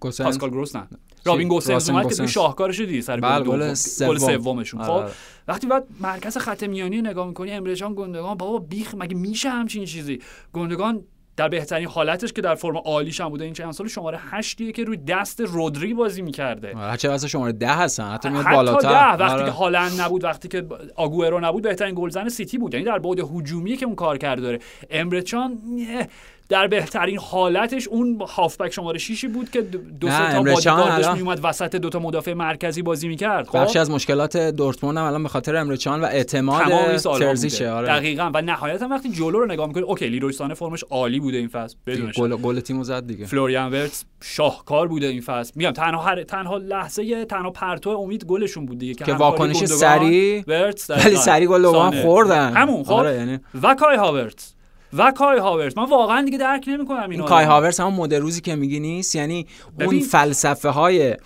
پاسکال گروس نه رابین گوسنز اومد که. توی شاهکارش دیدی سر بله، گل سوم. سومشون آره، خب آره. وقتی بعد مرکز خط میانی نگاه می‌کنی امره جان گندگان بابا بیخ مگه میشه همچین چیزی گندگان در بهترین حالتش که در فرم عالیش هم بوده این چند سال شماره هشتیه که روی دست رودری بازی می‌کرده آره، هرچه واسه شماره ده هستن حتی میاد بالاتر ده وقتی آره. که هالند نبود وقتی که آگوئرو نبود بهترین گلزن سیتی بود یعنی در بعد هجومی که اون کار کرده داره امرچان در بهترین حالتش اون هافبک شماره شیشی بود که دو سه تا بادیگاردش میومد وسط دو تا مدافع مرکزی بازی می‌کرد. خب؟ بخشی از مشکلات دورتموند هم الان به خاطر امرچان و اعتماد ترزیشه. آره دقیقاً. و نهایتا وقتی جلو رو نگاه می‌کنی اوکی لیروی سانه فرمش عالی بوده این فصل. بدون. گل گل تیمو زد دیگه. فلوریان ورتس شاهکار بوده این فصل. میگم تنها هر... تنها لحظه تنها پرتو امید گلشون بود دیگه که واکنش سریع، ورتس ولی سریع گل. خوردن. همون خب؟ آره یعنی و کای هاورتس و کای هاورتس من واقعا دیگه درک نمی‌کنم این اینا کای. هاورس همون مدل روزی که میگی نیست یعنی اون فلسفه های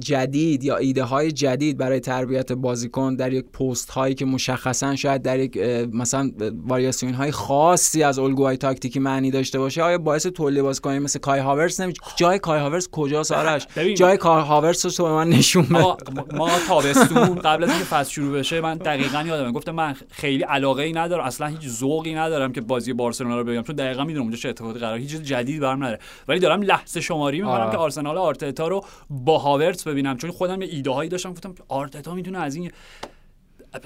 جدید یا ایده های جدید برای تربیت بازیکن در یک پست هایی که مشخصا شاید در یک مثلا واریاسیون های خاصی از الگوهای تاکتیکی معنی داشته باشه آیا باعث تولید بازیکن مثل کای هاورس نمیشه جای کای هاورس کجاست آرش. جای کای هاورس رو تو به من نشون بده ما, ما تابستون قبل از اینکه فصل شروع بشه من دقیقا یادمه گفتم من خیلی علاقه ای ندارم اصلا هیچ ذوقی ندارم که بازی بارسلونا رو ببینم چون دقیقا می‌دونم اونجا چه اتفاقی قرار هیچ چیز جدید برام نداره ولی دارم لحظه شماری می‌کنم. که آرسنال آرتتا رو با هاورتس ببینم. چون خودم یه ایده هایی داشتم گفتم آرتتا می‌تونه از این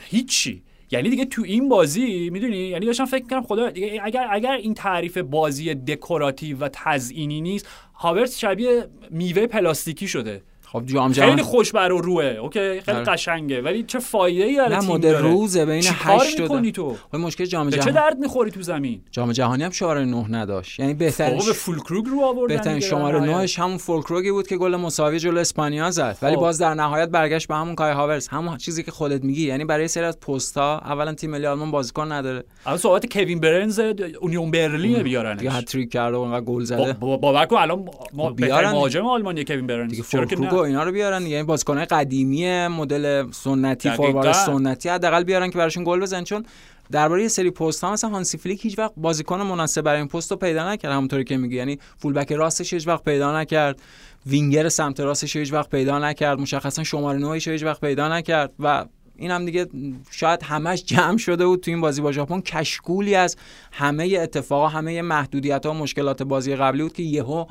هیچی. یعنی دیگه تو این بازی می‌دونی؟ یعنی داشتم فکر کنم خدا دیگه اگر اگر این تعریف بازی دکوراتیو و تزئینی نیست هاورتس شبیه میوه پلاستیکی شده. خب جام خیلی جهانی خوش بر و روه. اوکی؟ خیلی آره. قشنگه. ولی چه فایده ای داره نه تیم داره؟ روزه بین چیکار 8 و می‌کنی. تو؟ خب مشکل جام به چه جهانی درد می‌خوری تو زمین؟ جام جهانی هم شماره 9 نداشت. یعنی بهترین بابا به فول کروگ رو آوردن بهترین دیگه. شماره نهایت. 9 همون فولکروگی بود که گل مساوی جلو اسپانیا زد. ولی خب. باز در نهایت برگشت به همون کای هاورز. همون چیزی که خودت میگی. یعنی برای سری از پست‌ها اولا تیم ملی آلمان بازیکن نداره. الان صحبت کوین بهرنز اونیون برلین دیگه بیارنش. هتریک کرده و انقدر گل زده. با- باور کن الان ما خب بهترین بیارن. مهاجم آلمانی کوین بهرنز. دیگه چرا که فولکروگ اینا رو بیارن این بازیکن‌های قدیمی مدل سنتی. فوروارد سنتی حداقل بیارن که براشون گل بزنن. چون درباره یه سری پست ها مثلا هانسی فلیک هیچ وقت بازیکن مناسب برای این پست رو پیدا نکرد همونطوری که میگی یعنی fullback راستش هیچ وقت پیدا نکرد. وینگر سمت راستش هیچ وقت پیدا نکرد. مشخصا شماره 9 هیچ وقت پیدا نکرد. و این هم دیگه شاید همش جمع شده بود تو این بازی با ژاپن. کشکولی از همه اتفاقا همه محدودیت ها و مشکلات بازی قبلی بود که یهو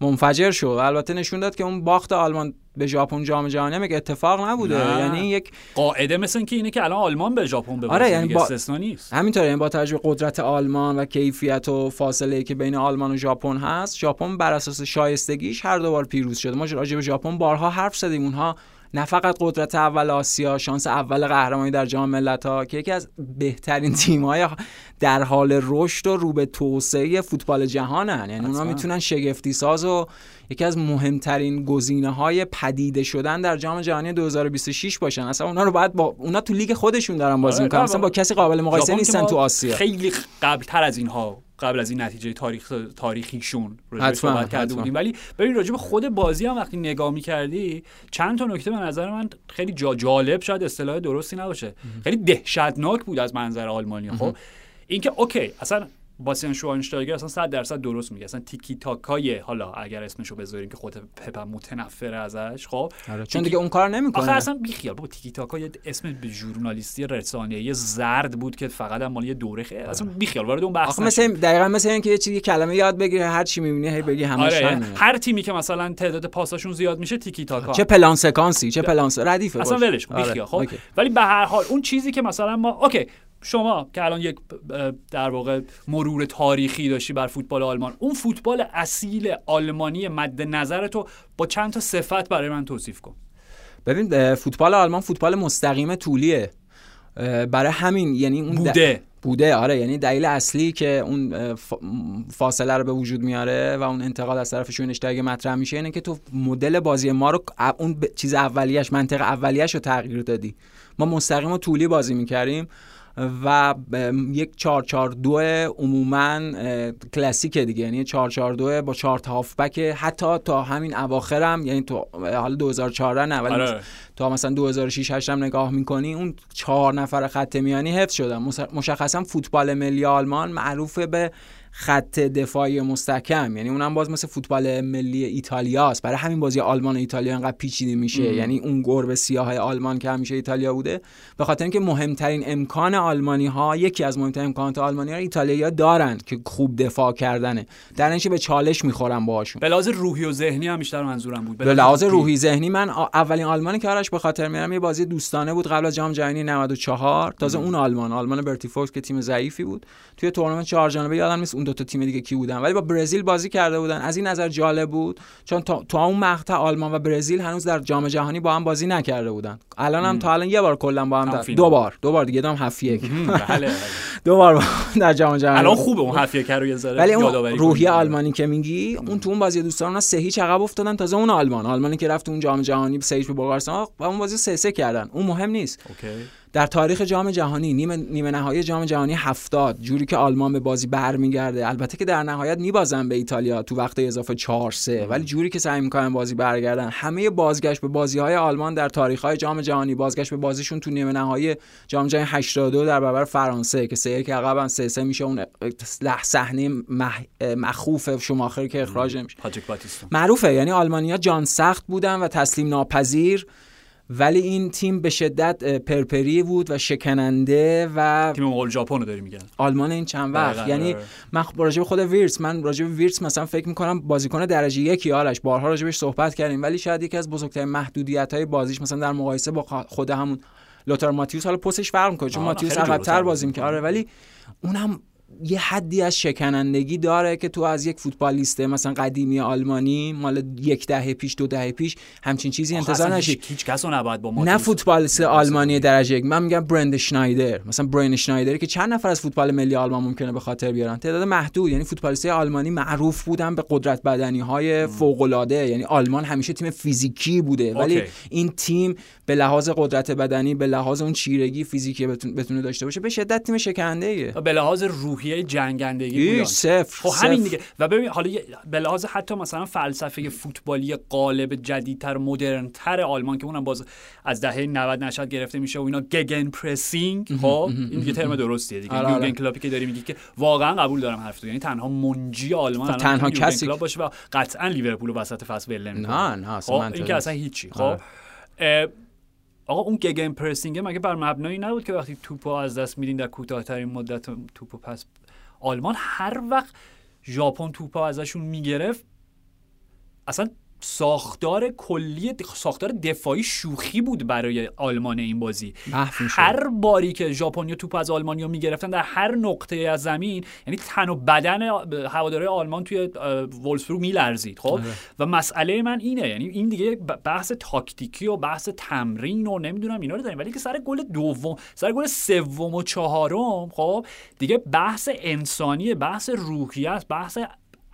منفجر شد البته نشون داد که اون باخت آلمان به ژاپن جام جهانی یک اتفاق نبوده. نه. یعنی یک قاعده مثل اینکه اینه که الان آلمان به ژاپن ببازه آره، یعنی با- استثنا نیست. همینطوره یعنی با توجه به قدرت آلمان و کیفیت و فاصله که بین آلمان و ژاپن هست ژاپن بر اساس شایستگیش هر دو بار پیروز شده. ما راجع به ژاپن بارها حرف زدیم اونها نه فقط قدرت اول آسیا شانس اول قهرمانی در جام ملت‌ها که یکی از بهترین تیم‌های در حال رشد و رو به توسعه فوتبال جهانن. یعنی حتما. می‌تونن شگفتی ساز و یکی از مهمترین گزینه‌های پدیده شدن در جام جهانی 2026 باشن. اصلا اونا رو باید با اونا تو لیگ خودشون دارن بازی آره، می‌کنن. اصلا با- کسی قابل مقایسه نیستن تو آسیا. خیلی قبل تر از اینها قبل از این نتیجه تاریخ تاریخیشون صحبت کرده. بودیم. ولی ببین راجع به خود بازی هم وقتی نگاه می‌کردی چند تا نکته به نظر من خیلی جا جالب شاید اصطلاح درستی نباشه. خیلی دهشتناک بود از منظر آلمانی خب؟ اینکه اوکی اصلا باسیان شوانشتایگر اصلا 100 درصد درست میگه اصلا تیکی تاکای حالا اگر اسمشو بذاریم که خود پپ هم متنفره ازش خب چون دیگه اون کار آخه نمی‌کنه اصلا بیخیال بابا تیکی تاکا یه اسم به ژورنالیستی رسانه‌ای زرد بود که فقط هم مال یه دوره خیلی اصلا بیخیال وارد اون بحث آخه نشیم. مثل دقیقا مثل اینکه یه چیزی کلمه یاد بگیری هر چی می‌بینی هی بگی همش آره. هر تیمی که مثلا تعداد پاساشون زیاد میشه تیکی تاکا چه پلان سکانسی چه پلان. ردیفه اصلا. ولش کن آره، بیخیال خب OK. ولی به هر حال اون چیزی که مثلا ما OK شما که الان یک در واقع مرور تاریخی داشتی بر فوتبال آلمان اون فوتبال اصیل آلمانی مد نظر تو با چند تا صفت برای من توصیف کن. ببین فوتبال آلمان فوتبال مستقیم طولیه. برای همین یعنی اون بوده. بوده آره. یعنی دلیل اصلی که اون فاصله رو به وجود میاره و اون انتقاد از طرف اگه مطرح میشه اینه که تو مدل بازی ما رو اون چیز اولیش منطق اولیش رو تغییر دادی. ما مستقیم و طولی بازی می‌کردیم. و یک 442 عموما کلاسیکه دیگه یعنی 442 با 4 تا هافبک حتی تا همین اواخرم یعنی تو حالا 2014 نه ولی آره. تا مثلا 2006 8 هم نگاه می‌کنی اون چهار نفر خط میانی حفظ شدن مشخصا فوتبال ملی آلمان معروف به خط دفاعی مستحکم. یعنی اونم باز مثل فوتبال ملی ایتالیاست. برای همین بازی آلمان و ایتالیا انقدر پیچیده میشه. یعنی اون گربه سیاه آلمان که همیشه ایتالیا بوده. به خاطر اینکه مهمترین امکان آلمانی ها یکی از مهمترین امکانات آلمانی ها ایتالیا دارن که خوب دفاع کردنه. در نتیجه به چالش می‌خورن باهاشون. به لحاظ روحی و ذهنی هم بیشتر منظورم بود. به لحاظ روحی ذهنی من اولین آلمانی که آرش به خاطر میارم یه بازی دوستانه بود قبل از جام جهانی 94 تازه اون آلمان آلمان برتی فوکس که تیم ضعیفی بود. توی تورنمنت چهار جانبه یادم نیست اون دو تا تیم دیگه کی بودن. ولی با برزیل بازی کرده بودن. از این نظر جالب بود. چون تا, تا اون مقطع آلمان و برزیل هنوز در جام جهانی با هم بازی نکرده بودن. الان هم تا الان یه بار کلا با هم در... دو بار. دو بار دیگه دام هفت یک. بله بله. دو بار در جام جهانی. الان خوبه اون هفت یک رو یه ذره ولی اون روحیه. آلمانی که میگی اون تو اون بازی دوستان اونا سه هیچ عقب افتادن. تازه اون آلمان. آلمانی که رفت اون جام جهانی سه هیچ به بلغارستان. و اون بازی سه سه کردن. اون مهم نیست. اوکی. در تاریخ جام جهانی نیمه نیمه نهایی جام جهانی 70 جوری که آلمان به بازی برمیگرده. البته که در نهایت میبازن به ایتالیا تو وقت اضافه 4 3 ولی جوری که سعی می‌کنن بازی برگردن. همه بازگشت به بازی های آلمان در تاریخ های جام جهانی بازگشت به بازیشون تو نیمه نهایی جام جهانی 82 در برابر فرانسه که سه یک عقبم 3 3 میشه اون صحنه مح... مخوف شماخر که اخراج میشه پاتریک باتیستا. معروفه یعنی آلمانیا جان سخت بودن و تسلیم ناپذیر. ولی این تیم به شدت پرپری بود و شکننده و تیم مقابل ژاپن رو داری میگن آلمان این چند وقت. دقیقاً، یعنی آره. من خب راجع به خود ویرس من راجع به ویرس مثلا فکر می‌کنم بازیکن درجه یکی آرش بارها راجع بهش صحبت کردیم. ولی شاید یکی از بزرگترین محدودیت های بازیش مثلا در مقایسه با خود همون لوتار ماتیوس. حالا پستش فرق می‌کنه چون ماتیوس عقب‌تر بازی می‌کنه. آره ولی اونم یه حدی از شکنندگی داره که تو از یک فوتبالیست مثلا قدیمی آلمانی مال یک دهه پیش دو دهه پیش همچین چیزی انتظار نشی هیچ, هیچ کس رو نباید با نه فوتبالیست آلمانی درجه یک من میگم برند شنایدر. مثلا برند شنایدری که چند نفر از فوتبال ملی آلمان ممکنه به خاطر بیارن؟ تعداد محدود یعنی فوتبالیست آلمانی معروف بودن به قدرت بدنی های فوق العاده یعنی آلمان همیشه تیم فیزیکی بوده ولی اوکی. این تیم به لحاظ قدرت بدنی به لحاظ اون چیرگی فیزیکی بتون- بتونه داشته باشه به شدت تیم شکننده به لحاظ روحیه جنگندگی بودن صفر خب همین. دیگه و ببین حالا به لحاظ حتی مثلا فلسفه فوتبالی غالب جدیدتر مدرنتر آلمان که اونم باز از دهه 90 نشأت گرفته میشه و اینا Gegenpressing خب این دیگه ترم درستیه دیگه آره، آره. یورگن کلاپی که داری میگی که واقعا قبول دارم حرف تو یعنی تنها منجی آلمان تنها کسی- کلوپ باشه و قطعا لیورپول وسط فصل ول. نه نه اصلا خب این که. اصلا هیچی خب آره. آقا اون گگن پرسینگ مگه بر مبنایی نبود که وقتی توپو از دست میدین در کوتاهترین مدت توپو پس آلمان هر وقت ژاپن توپو ازشون می‌گرفت اصلا ساختار کلی ساختار دفاعی شوخی بود برای آلمان این بازی. هر باری که ژاپنیا توپ از آلمانیا می‌گرفتن در هر نقطه از زمین یعنی تن و بدن هواداره آلمان توی اه، وولفسبورگ میلرزید خب آره. و مسئله من اینه یعنی این دیگه بحث تاکتیکی و بحث تمرین و نمی‌دونم اینا رو داریم ولی که سر گل دوم سر گل سوم و چهارم خب دیگه بحث انسانی بحث روحیه است بحث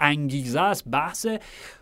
انگیزه است بحث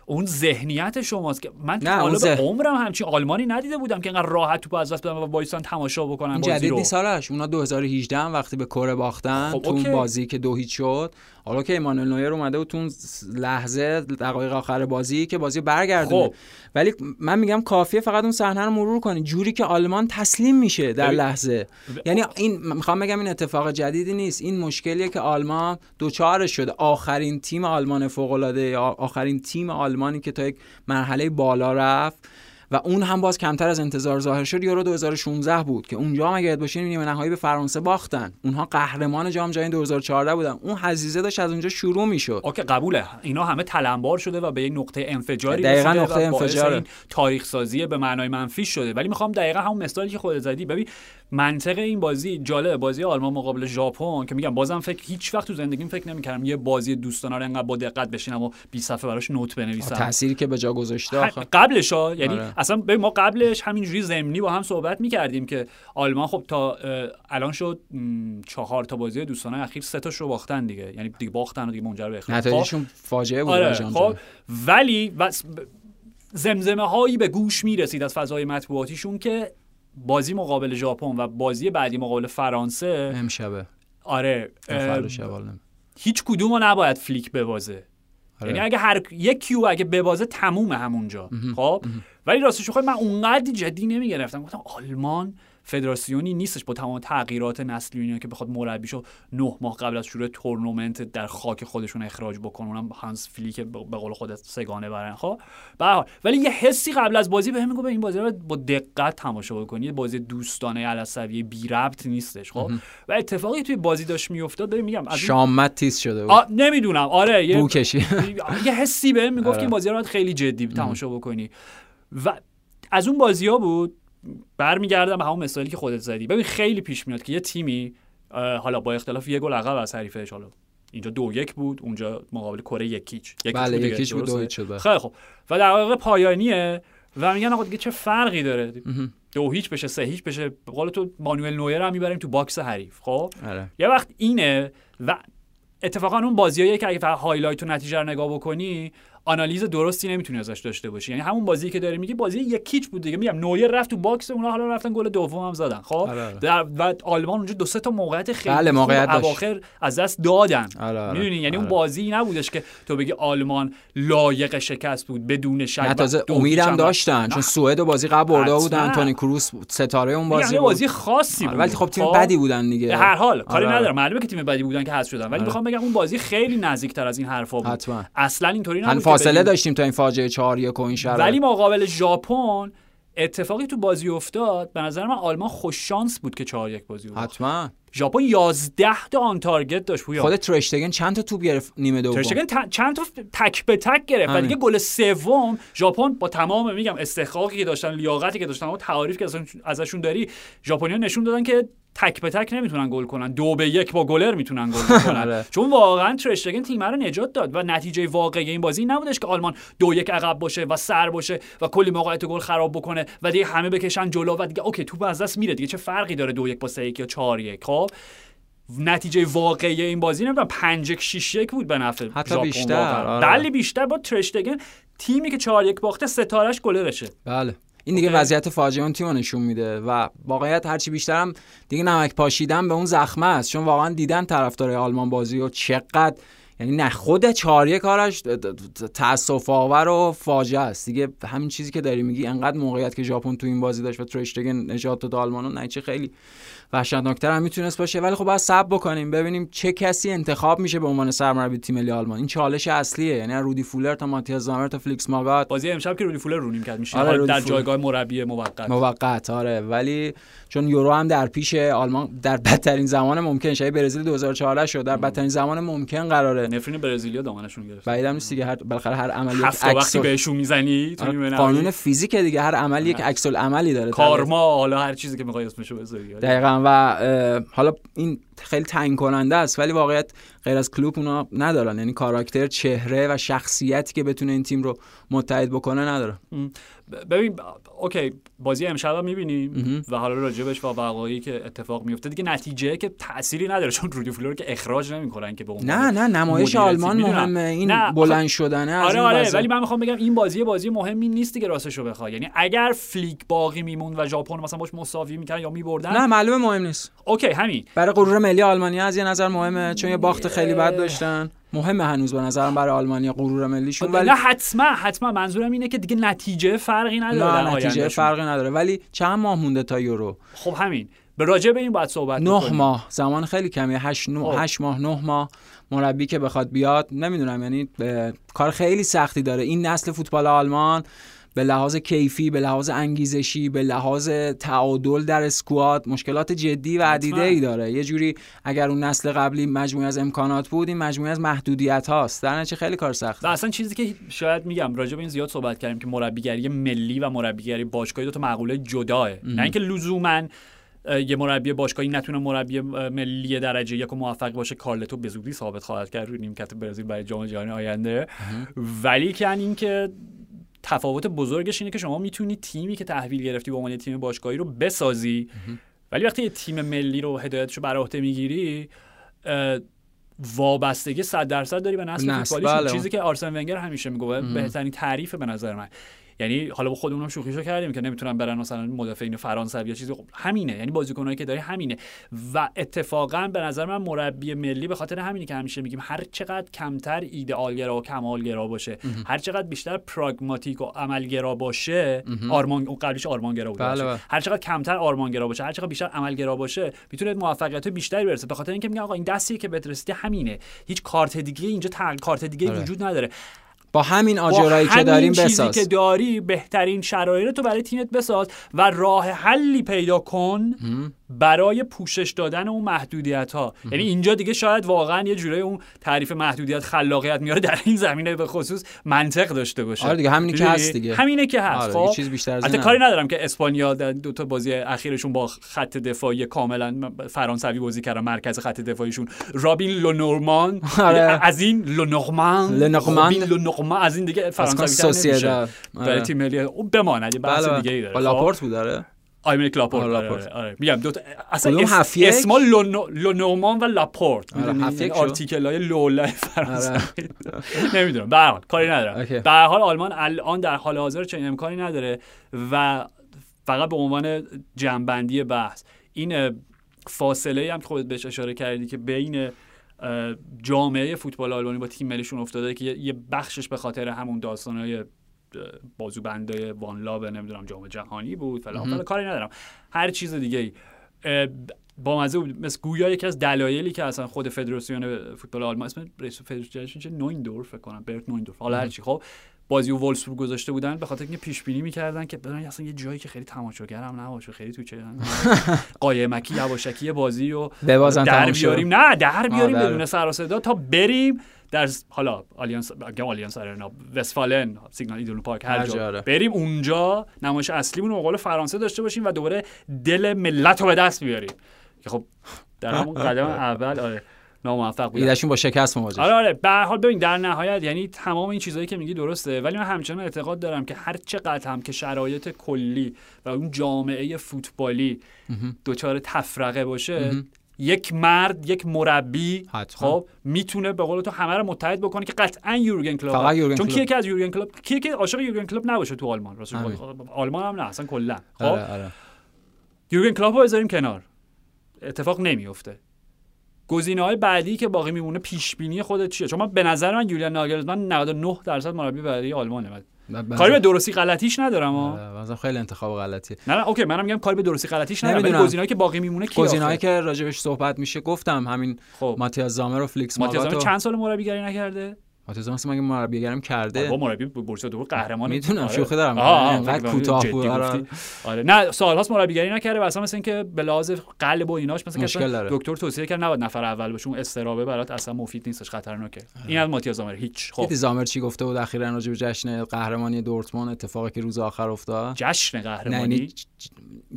اون ذهنیت شماست که من نه، حالا به عمرم همچین آلمانی ندیده بودم که انقدر راحت توپ از دست بدن و وایسان تماشا بکنن این بازی جدید رو. نیست آرش. اونا 2018 هم وقتی به کره باختن خب، تو اون. بازی که دو هیچ شد حالا که ایمانوئل نویر اومده و تو اون لحظه دقایق آخر بازی که بازی برگردونه. خب. ولی من میگم کافیه فقط اون صحنه رو مرور کنی. جوری که آلمان تسلیم میشه در لحظه. یعنی این می‌خوام بگم این اتفاق جدیدی نیست. این مشکلیه که آلمان دوچارش شده. آخرین تیم آلمان فوق العاده آخرین تیم آلمانی که تا یک مرحله بالا رفت و اون هم باز کمتر از انتظار ظاهر شد یورو 2016 بود که اونجا هم اگه باشین نیمه نهایی به فرانسه باختن. اونها قهرمان جام جهانی 2014 بودن. اون حزیزه داشت از اونجا شروع می‌شد. اوکی قبوله. اینا همه تلمبار شده و به یک نقطه انفجاری دقیقاً نقطه. این تاریخ سازی به معنای منفی شده. ولی می‌خوام دقیقا همون مثالی که خودت زدی ببین منطق این بازی جالب بازی آلمان مقابل ژاپن که میگم بازم فکر هیچ وقت تو زندگیم فکر نمی‌کردم یه بازی دوستانه رو انقدر با دقت بشینم و 20 صفحه براش نوت بنویسم تأثیری که به جا گذاشته آخه. قبلش ها یعنی آره. اصلا ببین ما قبلش همینجوری زمینی با هم صحبت می‌کردیم که آلمان خب تا الان شد چهار تا بازی دوستانه اخیر سه تاش رو باختن دیگه یعنی دیگه باختن و دیگه منجر به اخراج خب، نتایجشون فاجعه بود آره خب. ولی وس- ب- زمزمه هایی به گوش می‌رسید از فضای مطبوعاتیشون که بازی مقابل ژاپن و بازی بعدی مقابل فرانسه امشبه. آره. هیچ کدوم رو نباید فلیک ببازه. آره. یعنی اگه هر یکیو اگه ببازه تمومه همونجا خب؟ ولی راستش بخوای من اونقدر جدی نمی‌گرفتم. گفتم آلمان فدراسیونی نیستش با تمام تغییرات نسلی که بخواد مربیشو نه ماه قبل از شروع تورنمنت در خاک خودشون اخراج بکنه. اونم هانسی فلیک به قول خودت سه‌گانه‌برن. خب؟ به هر حال. ولی یه حسی قبل از بازی بهم میگه این بازی رو با دقت تماشا بکنی. یه بازی دوستانه علصوی بی ربط نیستش خب؟ و اتفاقی توی بازی داشت میافتاد ببین میگم از شامت تیز شده بود. نمی‌دونم. آره یه بو کشی. یه حسی بهم می‌گفت آره. که این بازی رو باید خیلی جدی تماشا بکنی. و از اون بازی ها بود برمیگردم به همون مثالی که خودت زدی. ببین خیلی پیش میاد که یه تیمی حالا با اختلاف یه گل عقب از حریفش حالا اینجا دو یک بود اونجا مقابل کره یک هیچ یک بله یکیش بود دو شد بله. خیلی خب و دقایق پایانیه و میگن آقا دیگه چه فرقی داره؟ دو هیچ بشه سه هیچ بشه. به قول تو مانوئل نویر هم می‌بریم تو box حریف خب؟ آره. یه وقت اینه و اتفاقا اون بازیایی که اگه فقط highlight و نتیجه رو نگاه بکنی آنالیز درستی نمی‌تونی ازش داشته باشی یعنی همون بازی که داری میگی بازی یک هیچ بود دیگه میگم نویر رفت تو box اونا حالا رفتن گل دوم هم زدن خب آره، آره. در و آلمان اونجا دو سه تا موقعیت خیلی بله، موقعیت. اواخر از دست دادن آره، آره. می‌دونی یعنی اون. بازی نبودش که تو بگی آلمان لایق شکست بود بدون شک تازه امیدم داشتن چون سوئد و بازی قبل برده بود حتما. انتونی کروس ستاره اون بازی یه بود بازی خاصی بود ولی خب تیم خب؟ بدی بودن دیگه هر حال کاری. ندارم معلومه که تیم بدی بودن که حذف شدن ولی. می‌خوام بگم اون بازی خیلی نزدیکتر از این حرفا بود اصلا اینطوری نبود فاصله داشتیم تا این فاجعه 4 1 و این شرایط. ولی مقابل ژاپن اتفاقی تو بازی افتاد به نظر من آلمان خوش شانس بود که 4 1 بازی بود حتما. ژاپن 11 تا آن تارگت داشت پویا. خود ترشتگن چند تا توپ گرفت نیمه دوم؟ ترشتگن ت- چند تا تک به تک گرفت. و. دیگه گل سوم ژاپن با تمام میگم استحقاقی که داشتن لیاقتی که داشتن و تعاریف که ازشون- داری ژاپنیا نشون دادن که تک به تک نمی‌تونن گل کنن. دو به یک با گلر می‌تونن گل آره. کنن چون واقعا ترشتگن تیم رو نجات داد و نتیجه واقعی این بازی نبودش که آلمان دو یک عقب باشه و سر باشه و کلی موقعیت گل خراب بکنه و دیگه همه بکشن جلو و دیگه OK توپ از دست میره. دیگه چه فرقی داره دو یک با سه یک یا چهار یک؟ خب نتیجه واقعی این بازی نمی‌دونم 5 1 6 1 بود به نفع حتی بیشتر،. آره. بله بیشتر با ترشتگن تیمی که 4 1 باخته ستارش گلرشه بله این دیگه اوکی. وضعیت فاجعه اون تیم رو نشون میده و واقعیت هرچی بیشترم دیگه نمک پاشیدن به اون زخمه است چون واقعا دیدن طرفدار آلمان بازی و چقدر یعنی نه خود چاریه کارش تاسف آور و فاجعه است. دیگه همین چیزی که داری میگی انقدر موقعیت که ژاپن تو این بازی داشت و ترشتگن نجات داد آلمانو نه چه خیلی وحشتناکتر هم می‌تونست باشه. ولی خب باید صبر بکنیم ببینیم چه کسی انتخاب میشه به عنوان سرمربی تیم ملی آلمان. این چالش اصلیه یعنی رودی فولر تا ماتیاس زامر تا فلیکس ماگات. بازی امشب که رودی فولر رو نیمکت میشه آره، در. جایگاه مربی موقت. موقت آره. ولی چون یورو هم در پیش آلمان در بدترین زمان ممکن شاید برزیل 2014 شد در بدترین زمان ممکن قراره نفرین برزیلیا دامنشون گرفت. بعیدم نیست دیگه هر بالاخره هر عملی یک عکس بهشون می‌زنی تو آره،. قانون فیزیک دیگه هر عملی یک عکس العملی داره. کارما حالا هر چیزی که می‌خوای اسمشو بذاری. دقیقا و حالا این خیلی تعیین کننده است ولی واقعیت غیر از کلوب اونا ندارن. یعنی کاراکتر چهره و شخصیتی که بتونه این تیم رو متحد بکنه نداره. ببین اوکی بازی امشب هم می‌بینیم و حالا راجبش و وقایعی که اتفاق میفته دیگه نتیجه که تأثیری نداره چون رودی فولر که اخراج نمی‌کنن که به عنوان نه نه نمایش آلمان. مهمه این نه، بلند شدنه از آره این آره. ولی من می‌خوام بگم این بازی بازی مهمی نیست دیگه راستشو بخوای. یعنی اگر فلیک باقی میموند و ژاپن مثلا باش مساوی می‌کردن یا میبردن نه معلومه مهم نیست. اوکی همین. برای غرور ملی آلمانیا از یه نظر مهمه چون یه باخت خیلی بد داشتن. مهمه هنوز به نظرم برای آلمانیا غرور ملیشون ولی حتما حتما. منظورم اینه که دیگه نتیجه فرقی نداره نه نتیجه. فرقی نداره. ولی چند ماه مونده تا یورو. خب همین. به راجع به این باید صحبت نه. ماه. زمان خیلی کمیه. هشت, نو... خب. هشت ماه نه ماه. مربی که بخواد بیاد نمی‌دونم یعنی اه، کار خیلی سختی داره. این نسل فوتبال آلمان به لحاظ کیفی به لحاظ انگیزشی به لحاظ تعادل در اسکواد مشکلات جدی و عدیده ای داره. یه جوری اگر اون نسل قبلی مجموعه از امکانات بود این مجموعه از محدودیت هاست. در نتیجه خیلی کار سخت و اصلا چیزی که شاید میگم راجع به این زیاد صحبت کردیم که مربیگری ملی و مربیگری باشگاهی دو تا مقوله جداه نه اینکه لزوما یه مربی باشگاهی نتونه مربی ملی درجه یک و موفق باشه کارلتو به زودی ثابت خواهد کرد روی نیمکت برزیل برای جام جهانی آینده. ولی که اینکه تفاوت بزرگش اینه که شما می‌تونی تیمی که تحویل گرفتی به عنوان تیم باشگاهی رو بسازی. ولی وقتی یه تیم ملی رو هدایتش رو بر عهده می‌گیری وابستگی 100 درصد داری به نسل فوتبالیشون بله. چیزی که آرسن ونگر همیشه میگه بهترین تعریف به نظر من. یعنی حالا با خودمون هم شوخیشو کردیم که نمی‌تونن برن مثلا مدافعین فرانسوی یا چیزی. خب همینه. یعنی بازیکنایی که داری همینه. و اتفاقا به نظر من مربی ملی به خاطر همینی که همیشه میگیم هر چقدر کمتر ایدئالگرا و کمالگرا باشه هر چقدر بیشتر پراگماتیک و عملگرا باشه آرمان اون قبلیش آرمانگرا بود. بله، باشه. بله. هر چقدر کمتر آرمانگرا باشه هر چقدر بیشتر عملگرا باشه می‌تونه موفقیت بیشتری برسه. به خاطر اینکه میگن آقا این دستی که بهت رسیده همینه. هیچ کارت دیگه اینجا تق... کارت دیگه آره. وجود نداره. با همین آجرایی که داریم چیزی بساز. که داری بهترین شرایط تو برای تیمت بساز و راه حلی پیدا کن برای پوشش دادن اون محدودیت ها یعنی اینجا دیگه شاید واقعا یه جورای اون تعریف محدودیت خلاقیت میاره در این زمینه به خصوص منطق داشته باشه. آره دیگه، همینی که؟ هست دیگه. همینه که هست. آره، خب؟ چیز بیشتر از کاری ندارم که اسپانیا در دو تا بازی اخیرشون با خط دفاعی کاملا فرانسوی بازی کردن مرکز خط دفاعیشون. رابین لونورمان. آره. از این لونورمان لونورمان. رابین لونورمان از این دیگه فرانسوی نمیشه سوسییداد. برای آره. تیم ملی اون بماند یه بحث بله دیگه ای داره خب؟ لاپورت بود داره آیمن کلاپورت آره، آره لاپورت. آره, آره. میگم دو تا اصلا اس... اسما لونو... لونومان و لاپورت آره،. آرتیکل های لولا فرانسوی نمی‌دونم به حال کاری ندارم اوکی. به هر حال آلمان الان در حال حاضر چنین امکانی نداره و فقط به عنوان جنبندی بحث این فاصله هم که خودت بهش اشاره کردی که بین جامعه فوتبال آلمانی با تیم ملیشون افتاده که یه- بخشش به خاطر همون داستانهای بازوبنده وان لاب نمی‌دونم جام جهانی بود فلان. فلان کاری ندارم. هر چیز دیگه ای با مزه بود. مثل گویا یکی از دلایلی که اصلا خود فدراسیون فوتبال آلمان اسم رئیس فدراسیون چه نویندورف فکر کنم. برت نویندورف. حالا هر چی. خب بازی و وولسبورگ گذاشته بودن به خاطر اینکه پیش بینی می‌کردن که بدون اصلا یه جایی که خیلی تماشاگر هم نباشه خیلی تو چه قایمکی یواشکی بازی و در. بیاریم. نه در بیاریم در- بدون سر صدا تا بریم در حالا آلیانس بگم آلیانس آرنا وستفالن، سیگنال ایدونا پارک هر جا. آره. بریم اونجا نمایش اصلیمون رو قول فرانسه داشته باشیم و دوباره دل ملت رو به دست بیاریم. که خب در همون قدم اول آره. ناموفق بودن ایدهشون با شکست مواجه آره آره. به هر حال ببین در نهایت یعنی تمام این چیزهایی که میگی درسته ولی من همچنان اعتقاد دارم که هر چقدر هم که شرایط کلی و اون جامعه فوتبالی دچار تفرقه باشه. یک مرد یک مربی حتما. خب می‌تونه به قول تو همه رو متحد بکنه که قطعا یورگن کلوپ چون کلوپ. کیه که از یورگن کلوپ کیه که عاشق یورگن کلوپ نباشه تو آلمان راستش. آلمان هم نه اصلا کلا. خب؟ آره. آره یورگن کلوپ رو بذاریم کنار. اتفاق نمیفته گزینه های بعدی که باقی میمونه پیش بینی خودت چیه؟ چون من به نظر من یولیان ناگلزمن 99 درصد مربی بعدی آلمانه. من ب- کاری به درستی غلطیش ندارم ها. خیلی انتخاب غلطیه. نه نه اوکی منم میگم کاری به درستی غلطیش ندارم ولی. گزینه‌ای که باقی میمونه کی گزینه‌هایی آخه؟ که راجبش صحبت میشه گفتم همین خب. ماتیاس زامر و فلیکس ماتیاس ماگات و. چند سال مربیگری نکرده؟ زامر اصلا مگه مربیگرم کرده. با مربی بورسیا دورتموند قهرمان می‌دونم، آره. شوخی دارم. اینقدر فکر کوتاه بود، آره. آره. نه سالهاست مربیگری نکرده و اصلا مثل اینکه به لحاظ قلب و ایناش مثلا مشکل. دکتر توصیه کرد نباید نفر اول باشه اون استرسه برات اصلا مفید نیستش خطرناکه. این از ماتیاس زامر هیچ. خب. زامر چی گفته بود؟ اخیرا راجب جشن قهرمانی دورتموند اتفاقی که روز آخر افتاد؟ جشن قهرمانی؟ یعنی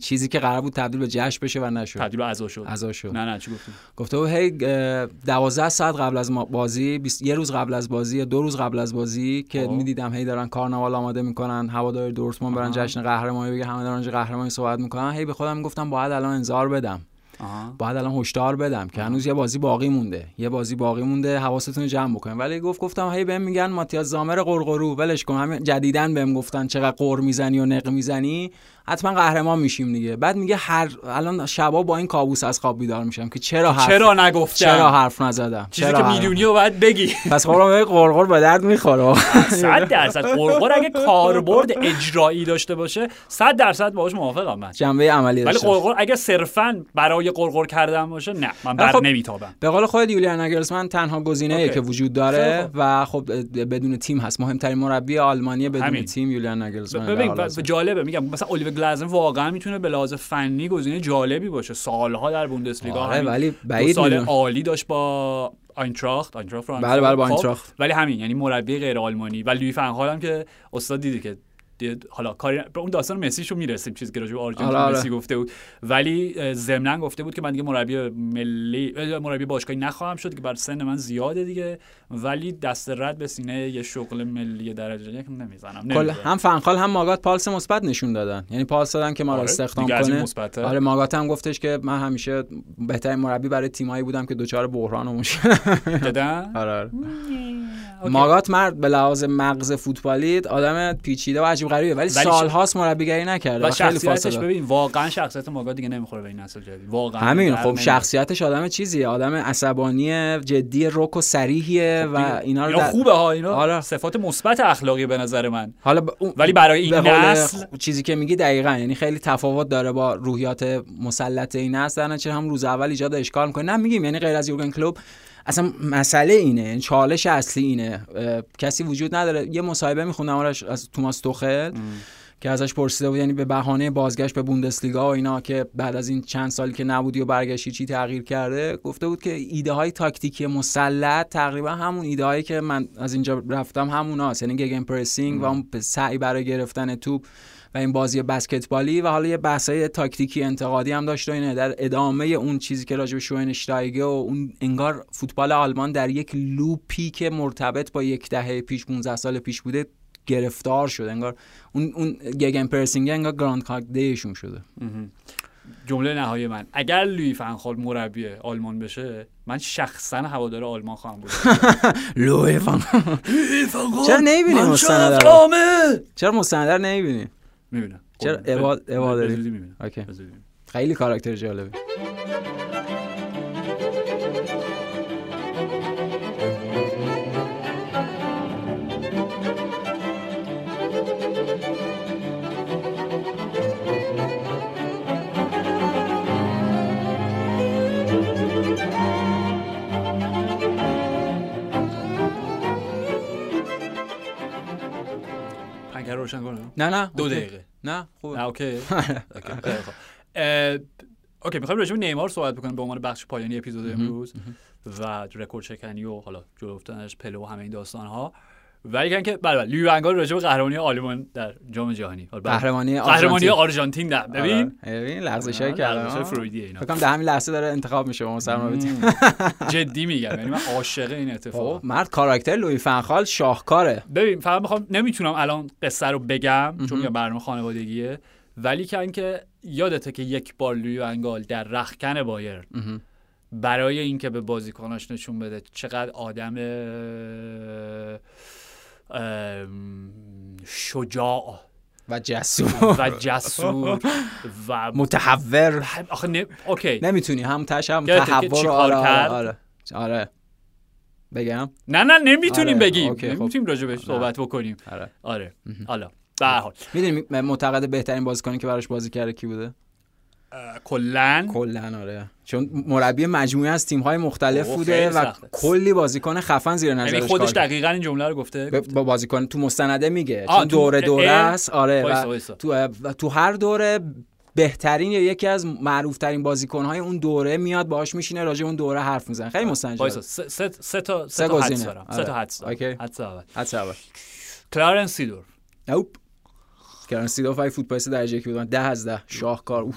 چیزی که قرار بود تبدیل به جشن بشه و نشد. تبدیل به عزا شد. عزا شد. نه نه چی گفتی؟ گفته بود هی اه، دوازده ساعت قبل از بازی یه روز قبل از بازی یا دو روز قبل از بازی که آه. می‌دیدم هی دارن کارناوال آماده می‌کنن هوادار دورتموند برن. جشن قهرمانی بگه همه دارن قهرمانی صحبت می‌کنن. هی به خودم می‌گفتم باید الان انذار بدم. آها. باید الان هشدار بدم که هنوز یه بازی باقی مونده. یه بازی باقی مونده حواستون جمع بکنین ولی گفت گفتم هی بهم میگن ماتیاس زامر قرقرو ولش کن. همین جدیدن بهم گفتن چقدر قر می‌زنی و نق می‌زنی. حتما قهرمان میشیم دیگه. بعد میگه هر الان شبا با این کابوس از خواب بیدار میشم که چرا حرف چرا نگفتم؟ چرا حرف نزدم؟ چیزی چرا که می‌دونی و باید بگی. پس خب به قرقر به درد می‌خوره. صد درصد. قرقر اگه کاربرد اجرایی داشته باشه صد درصد باهاش موافقم من. جنبه عملی ولی داشته قرقر اگه صرفا برای قرقر کردن باشه نه من ولی بر خب نمیتابم به قول خود یولیان ناگلزمن تنها گزینه اوکی. که وجود داره. و خب بدون تیم هست. مهمترین مربی آلمانی بدون. تیم یولیان ناگلزمن ببین جالبه میگم مثلا گلازن واقعا می‌تونه به لحاظ فنی گزینه جالبی باشه. سالها در بوندسلیگا آره ولی بعید سال عالی داشت با آینتراخت. آینتراخت. بله بله با خب، اینتراخت ولی همین یعنی مربی غیر آلمانی و لوی فنخال هم که استاد دیدی که حالا کاری به اون داستان مسیشو می‌رسیم چیزی که راجع به آرژانتین آره، آره. مسی گفته بود. ولی اه، ضمناً گفته بود که من دیگه مربی ملی مربی باشگاهی نخواهم شد که بر سن من زیاده دیگه. ولی دست رد به سینه یه شغل ملی درجه یک نمی‌زنم. کل هم فنخال هم ماگات پالس مثبت نشون دادن. یعنی پالس دادن که ما رو آره، استخدام کنه. آره ماگات هم گفتش که من همیشه بهترین مربی برای تیمایی بودم که دوچار بحران و مشکل. دادن؟ آره آره. ماگات مرد به لحاظ مغز فوتبالی آدم پیچیده و عجیب غریبه ولی, ولی سالهاست مربیگری نکرده و خیلی شخصیتش فاصله ببین واقعا شخصیت ماگا دیگه نمی‌خوره به این نسل جدید واقعا همین خب. شخصیتش آدم چیزیه آدم عصبانی جدی رک و سریحیه خب و. اینا رو در- خوبه ها اینا آره. صفات مثبت اخلاقی به نظر من حالا ب- ولی برای این نسل خ- چیزی که میگی دقیقا یعنی خیلی تفاوت داره با روحیات مسلط این نسل در نتیجه هم روز اول ایجاد اشکال می‌کنه نه میگیم یعنی غیر از یورگن کلوب اصلا مسئله اینه یعنی چالش اصلی اینه. کسی وجود نداره. یه مصاحبه میخوندم آرش از توماس توخل. که ازش پرسیده بود یعنی به بهانه بازگشت به بوندسلیگا و اینا که بعد از این چند سالی که نبودی و برگشتی چی تغییر کرده گفته بود که ایده های تاکتیکی مسلط تقریبا همون ایده هایی که من از اینجا رفتم هموناست. یعنی gegenpressing و اون سعی برای گرفتن توپ و این بازی بسکتبالی و حالا یه بحثای تاکتیکی انتقادی هم داشت و اینه. در ادامه اون چیزی که راجع به شواینشتایگره و اون انگار فوتبال آلمان در یک loop ی که مرتبط با یک دهه پیش 15 سال پیش بوده گرفتار شده انگار اون اون gegenpressing انگار گرند آکادمیشون شده. جمله نهایی من. اگر لویی فن‌خال مربی آلمان بشه من شخصا هوادار آلمان خواهم بود. لویی فن‌خال چرا نمی‌بینی مستند؟ چرا مستند رو نمی‌بینی؟ می‌بینم. چرا ابا داری؟ می‌بینم. اوکی. خیلی کاراکتر جالبه. روشن کنم؟ نه نه دو. دقیقه. نه خوب نه اوکی. اوکی، می‌خوایم راجع به نیمار صحبت بکنیم به عنوان بخش پایانی اپیزود امروز و رکورد شکنی و حالا جلو افتادنش پله و همه این داستان ها ولی که بله بله. لیو ونگال راجع به قهرمانی آلمان در جام جهانی. بله. قهرمانی قهرمانی آرژانتین. نه. ببین آره. ببین. لغزش های کردن. لغزش‌های آه. فرویدیه اینا. فکر کنم در همین لحظه داره انتخاب میشه با ما سرما جدی میگم. یعنی من عاشق این اتفاق. خب مرد کاراکتر لوی فنخال شاهکاره. ببین فقط می‌خوام نمی‌تونم الان قصه رو بگم چون میگم برنامه خانوادگیه. ولی که اینکه یادته که یک بار لوی ونگال در رخکن بایر برای اینکه به بازیکناش نشون بده چقدر آدم شجاع و جسور. و جسور و متحور. آخه نه... اوکی. نمی‌تونی. هم تش هم تحور. آره؟ آره آره. آره. بگم؟ نه نه نمی‌تونیم آره، بگیم. اوکی، خب. نمی‌تونیم راجع بهش صحبت بکنیم. آره. آره. حالا به هر حال. می‌دونی معتقد بهترین بازیکنی که براش بازی کرده کی بوده؟ کلا کلا آره. چون مربی مجموعه از تیم های مختلف بوده و سخته. کلی بازیکن خفن زیر یعنی نظرش خودش کار دقیقا این جمله رو گفته؟ با بازیکن تو مستنده میگه چون دوره دوره است. آره و. تو و تو هر دوره بهترین یا یکی از معروف ترین بازیکن های اون دوره میاد باهاش میشینه راجع اون دوره حرف می‌زنه. خیلی وایسا. سه, سه, سه تا سه تا حدس. دارم. آره. سه تا حدس دارم. حدس اول. حدس اول. کلارنس سیدور نوپ کرن سیدوف های فوتبالیست درجه یکی بودن ده از ده. شاهکار. اوف.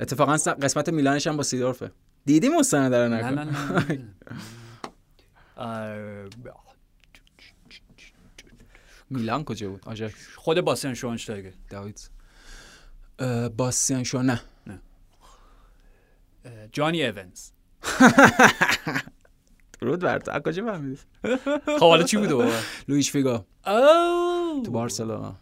اتفاقا قسمت میلانش هم با سیدورفه. دیدی مستند داره نه نکن نه میلان کجا بود؟ خود باستین شواینشتایگر داوید. اه، باستین شوا نه. جانی ایونز. درود بر تو. کجا فهمیدی؟ خب حالا چی بابا؟ لوئیش فیگو اوه. تو بارسلونا.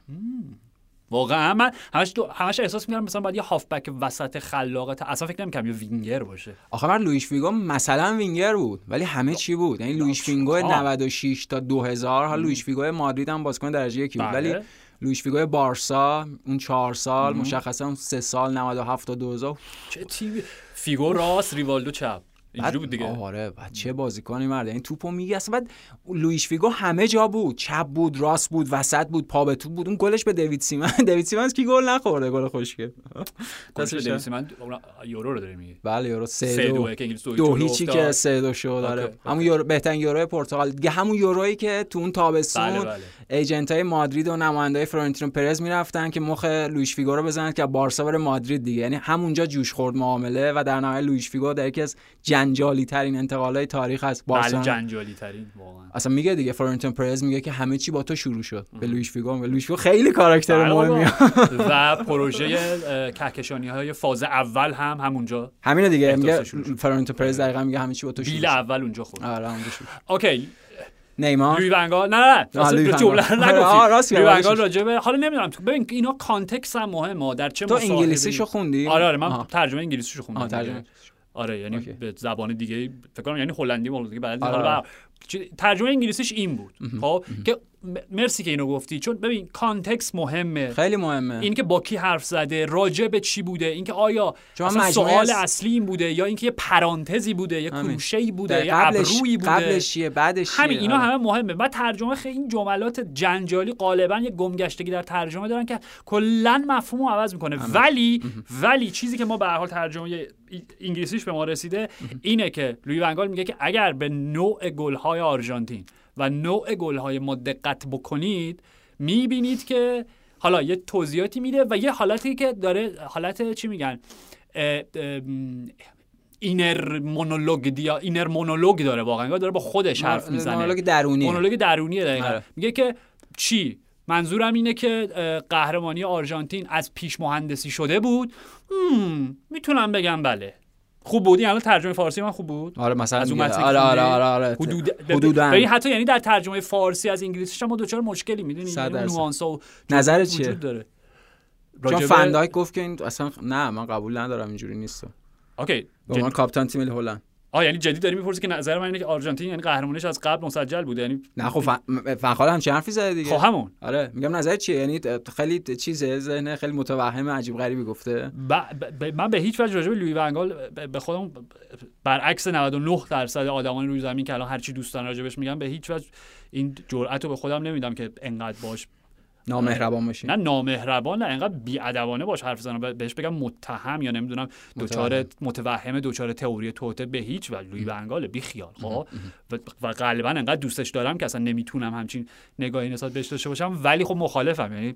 واقعا من همش دو... همش احساس می‌کردم مثلا باید یه هافبک وسط خلاق ت- اصلا فکر نمی‌کردم یه وینگر باشه. آخه من لوئیش فیگو مثلا وینگر بود ولی همه چی بود. یعنی لوئیش فیگو آه. 96 تا 2000 حالا لوئیش فیگو مادرید هم بازیکن درجه یکی بود. بله. ولی لوئیش فیگو بارسا اون چهار سال مشخصا اون سه سال 97 تا 2000 چه تیمی؟ فیگو راست ریوالدو چپ. اینجوری بود دیگه. آره بعد چه بازیکنی مرد. یعنی توپو میگه اصلا بعد لوئیش فیگو همه جا بود. چپ بود راست بود وسط بود پا به توپ بود. اون گلش به دیوید سیمن دیوید سیمن کی گل نخورده؟ گل خوشگل دستش دستش دیوید سی من اون یورو رو داره میگه بله یورو سه سه دو. دوه که انگلیس دو هیچی. که سه دو شد داره اوکی، همون. یورو بهترین یورو پرتغال. دیگه همون یورویی که تو اون تابستون بله بله. agent های مادرید و نماینده های فلورنتینو پرز می‌رفتن که مخ لوئیش فیگو رو بزنن که بارسا بره مادرید دیگه. یعنی همونجا جوش خورد معامله و در نهایت لوئیش فیگو در یکی از جنجالی ترین انتقالات تاریخ هست بله جنجالی ترین واقعا. اصلا میگه دیگه فلورنتینو پرز میگه که همه چی با تو شروع شد. به لوئیش فیگو به لوئیش فیگو خیلی کاراکتر بله مهمیه بابا. و پروژه کهکشانی های فاز اول هم همونجا همینه دیگه. میگه. فلورنتینو پرز دقیقا میگه همه چی با تو شروع بیل اول اونجا خورد. آره اونجا شروع اوکی. نیمار. لویی فن‌خال نه نه آه، راست جمله. آه، نگفتی لویی فن‌خال. راجبه حالا نمی‌دونم تو ببین اینا context هم مهمه. در چه تو انگلیسیشو خوندی؟ آره آره من آها. ترجمه انگلیسیشو خوندم. آه، ترجمه. آره یعنی اوکی. به زبان دیگه فکر کنم یعنی هلندی بود دیگه بلد نیستم. آره، آره. ترجمه انگلیسیش این بود خب که مرسی که اینو گفتی. چون ببین کانتکست مهمه. خیلی مهمه. این که با کی حرف زده راجع به چی بوده اینکه آیا مجموعه سوال اصلی این بوده یا اینکه یه پرانتزی بوده یه. کروشه‌ای بوده قبلش ابرویی بوده. قبلش چیه بعدش چیه همین اینا آره. همه مهمه. و ترجمه خیلی این جملات جنجالی غالبا یه گمگشتگی در ترجمه دارن که کلا مفهوم رو عوض می‌کنه. ولی ولی چیزی که ما به هر حال ترجمه ای- انگلیسیش به ما رسیده اینه که لوی ونگال میگه که اگر به نوع گل‌های آرژانتین و نوع گل‌های ما دقت بکنید می‌بینید که حالا یه توضیحاتی میده و یه حالتی که داره حالت چی میگن؟ اه، اینر مونولوگ دیا اینر مونولوگ داره واقعا داره با خودش حرف می‌زنه. مونولوگ درونی مونولوگ درونیه دقیقا. آره. میگه که چی؟ منظورم اینه که قهرمانی آرژانتین از پیش مهندسی شده بود. می‌تونم بگم بله. خوب بودی الان ترجمه فارسی من خوب بود آره مثلا از اون آره آره؟ آره آره حدود حدوداً. حتی یعنی در ترجمه فارسی از انگلیسیش هم ما دچار مشکلی می‌دونی یعنی. نوانس‌ها و وجود چیه؟ داره چون فندایک گفت که این اصلا نه من قبول ندارم اینجوری نیست اوکی به عنوان کاپیتان تیم ملی هلند آه یعنی جدی داری می‌پرسی که نظر من اینه که آرژانتین یعنی قهرمانیش از قبل مسجل بوده یعنی نه خب فن- فنخال هم چه حرفی زده دیگه؟ خب همون. آره میگم نظر چیه؟ یعنی خیلی چیزه ذهن خیلی متوهم عجیب غریبی گفته. ب... ب... من به هیچ وجه راجع به لوی ونگال به خودم برعکس 99 درصد آدمان روی زمین که الان هر چی دوست دارن راجبش میگم به هیچ وجه این جرأت رو به خودم نمیدم که انقدر باش نامهربان باشی نه نامهربان نه انقدر بیادبانه باش حرف بزنم. ب- بهش بگم متهم یا نمی‌دونم دوچار متوهم. متوهم دوچار تئوری توته به هیچ وجه لوی ونگال بی خیال. خب؟ و- و غالبا انقدر دوستش دارم که اصلا نمی‌تونم همچین نگاهی نسبت بهش داشته باشم. ولی خب مخالفم. یعنی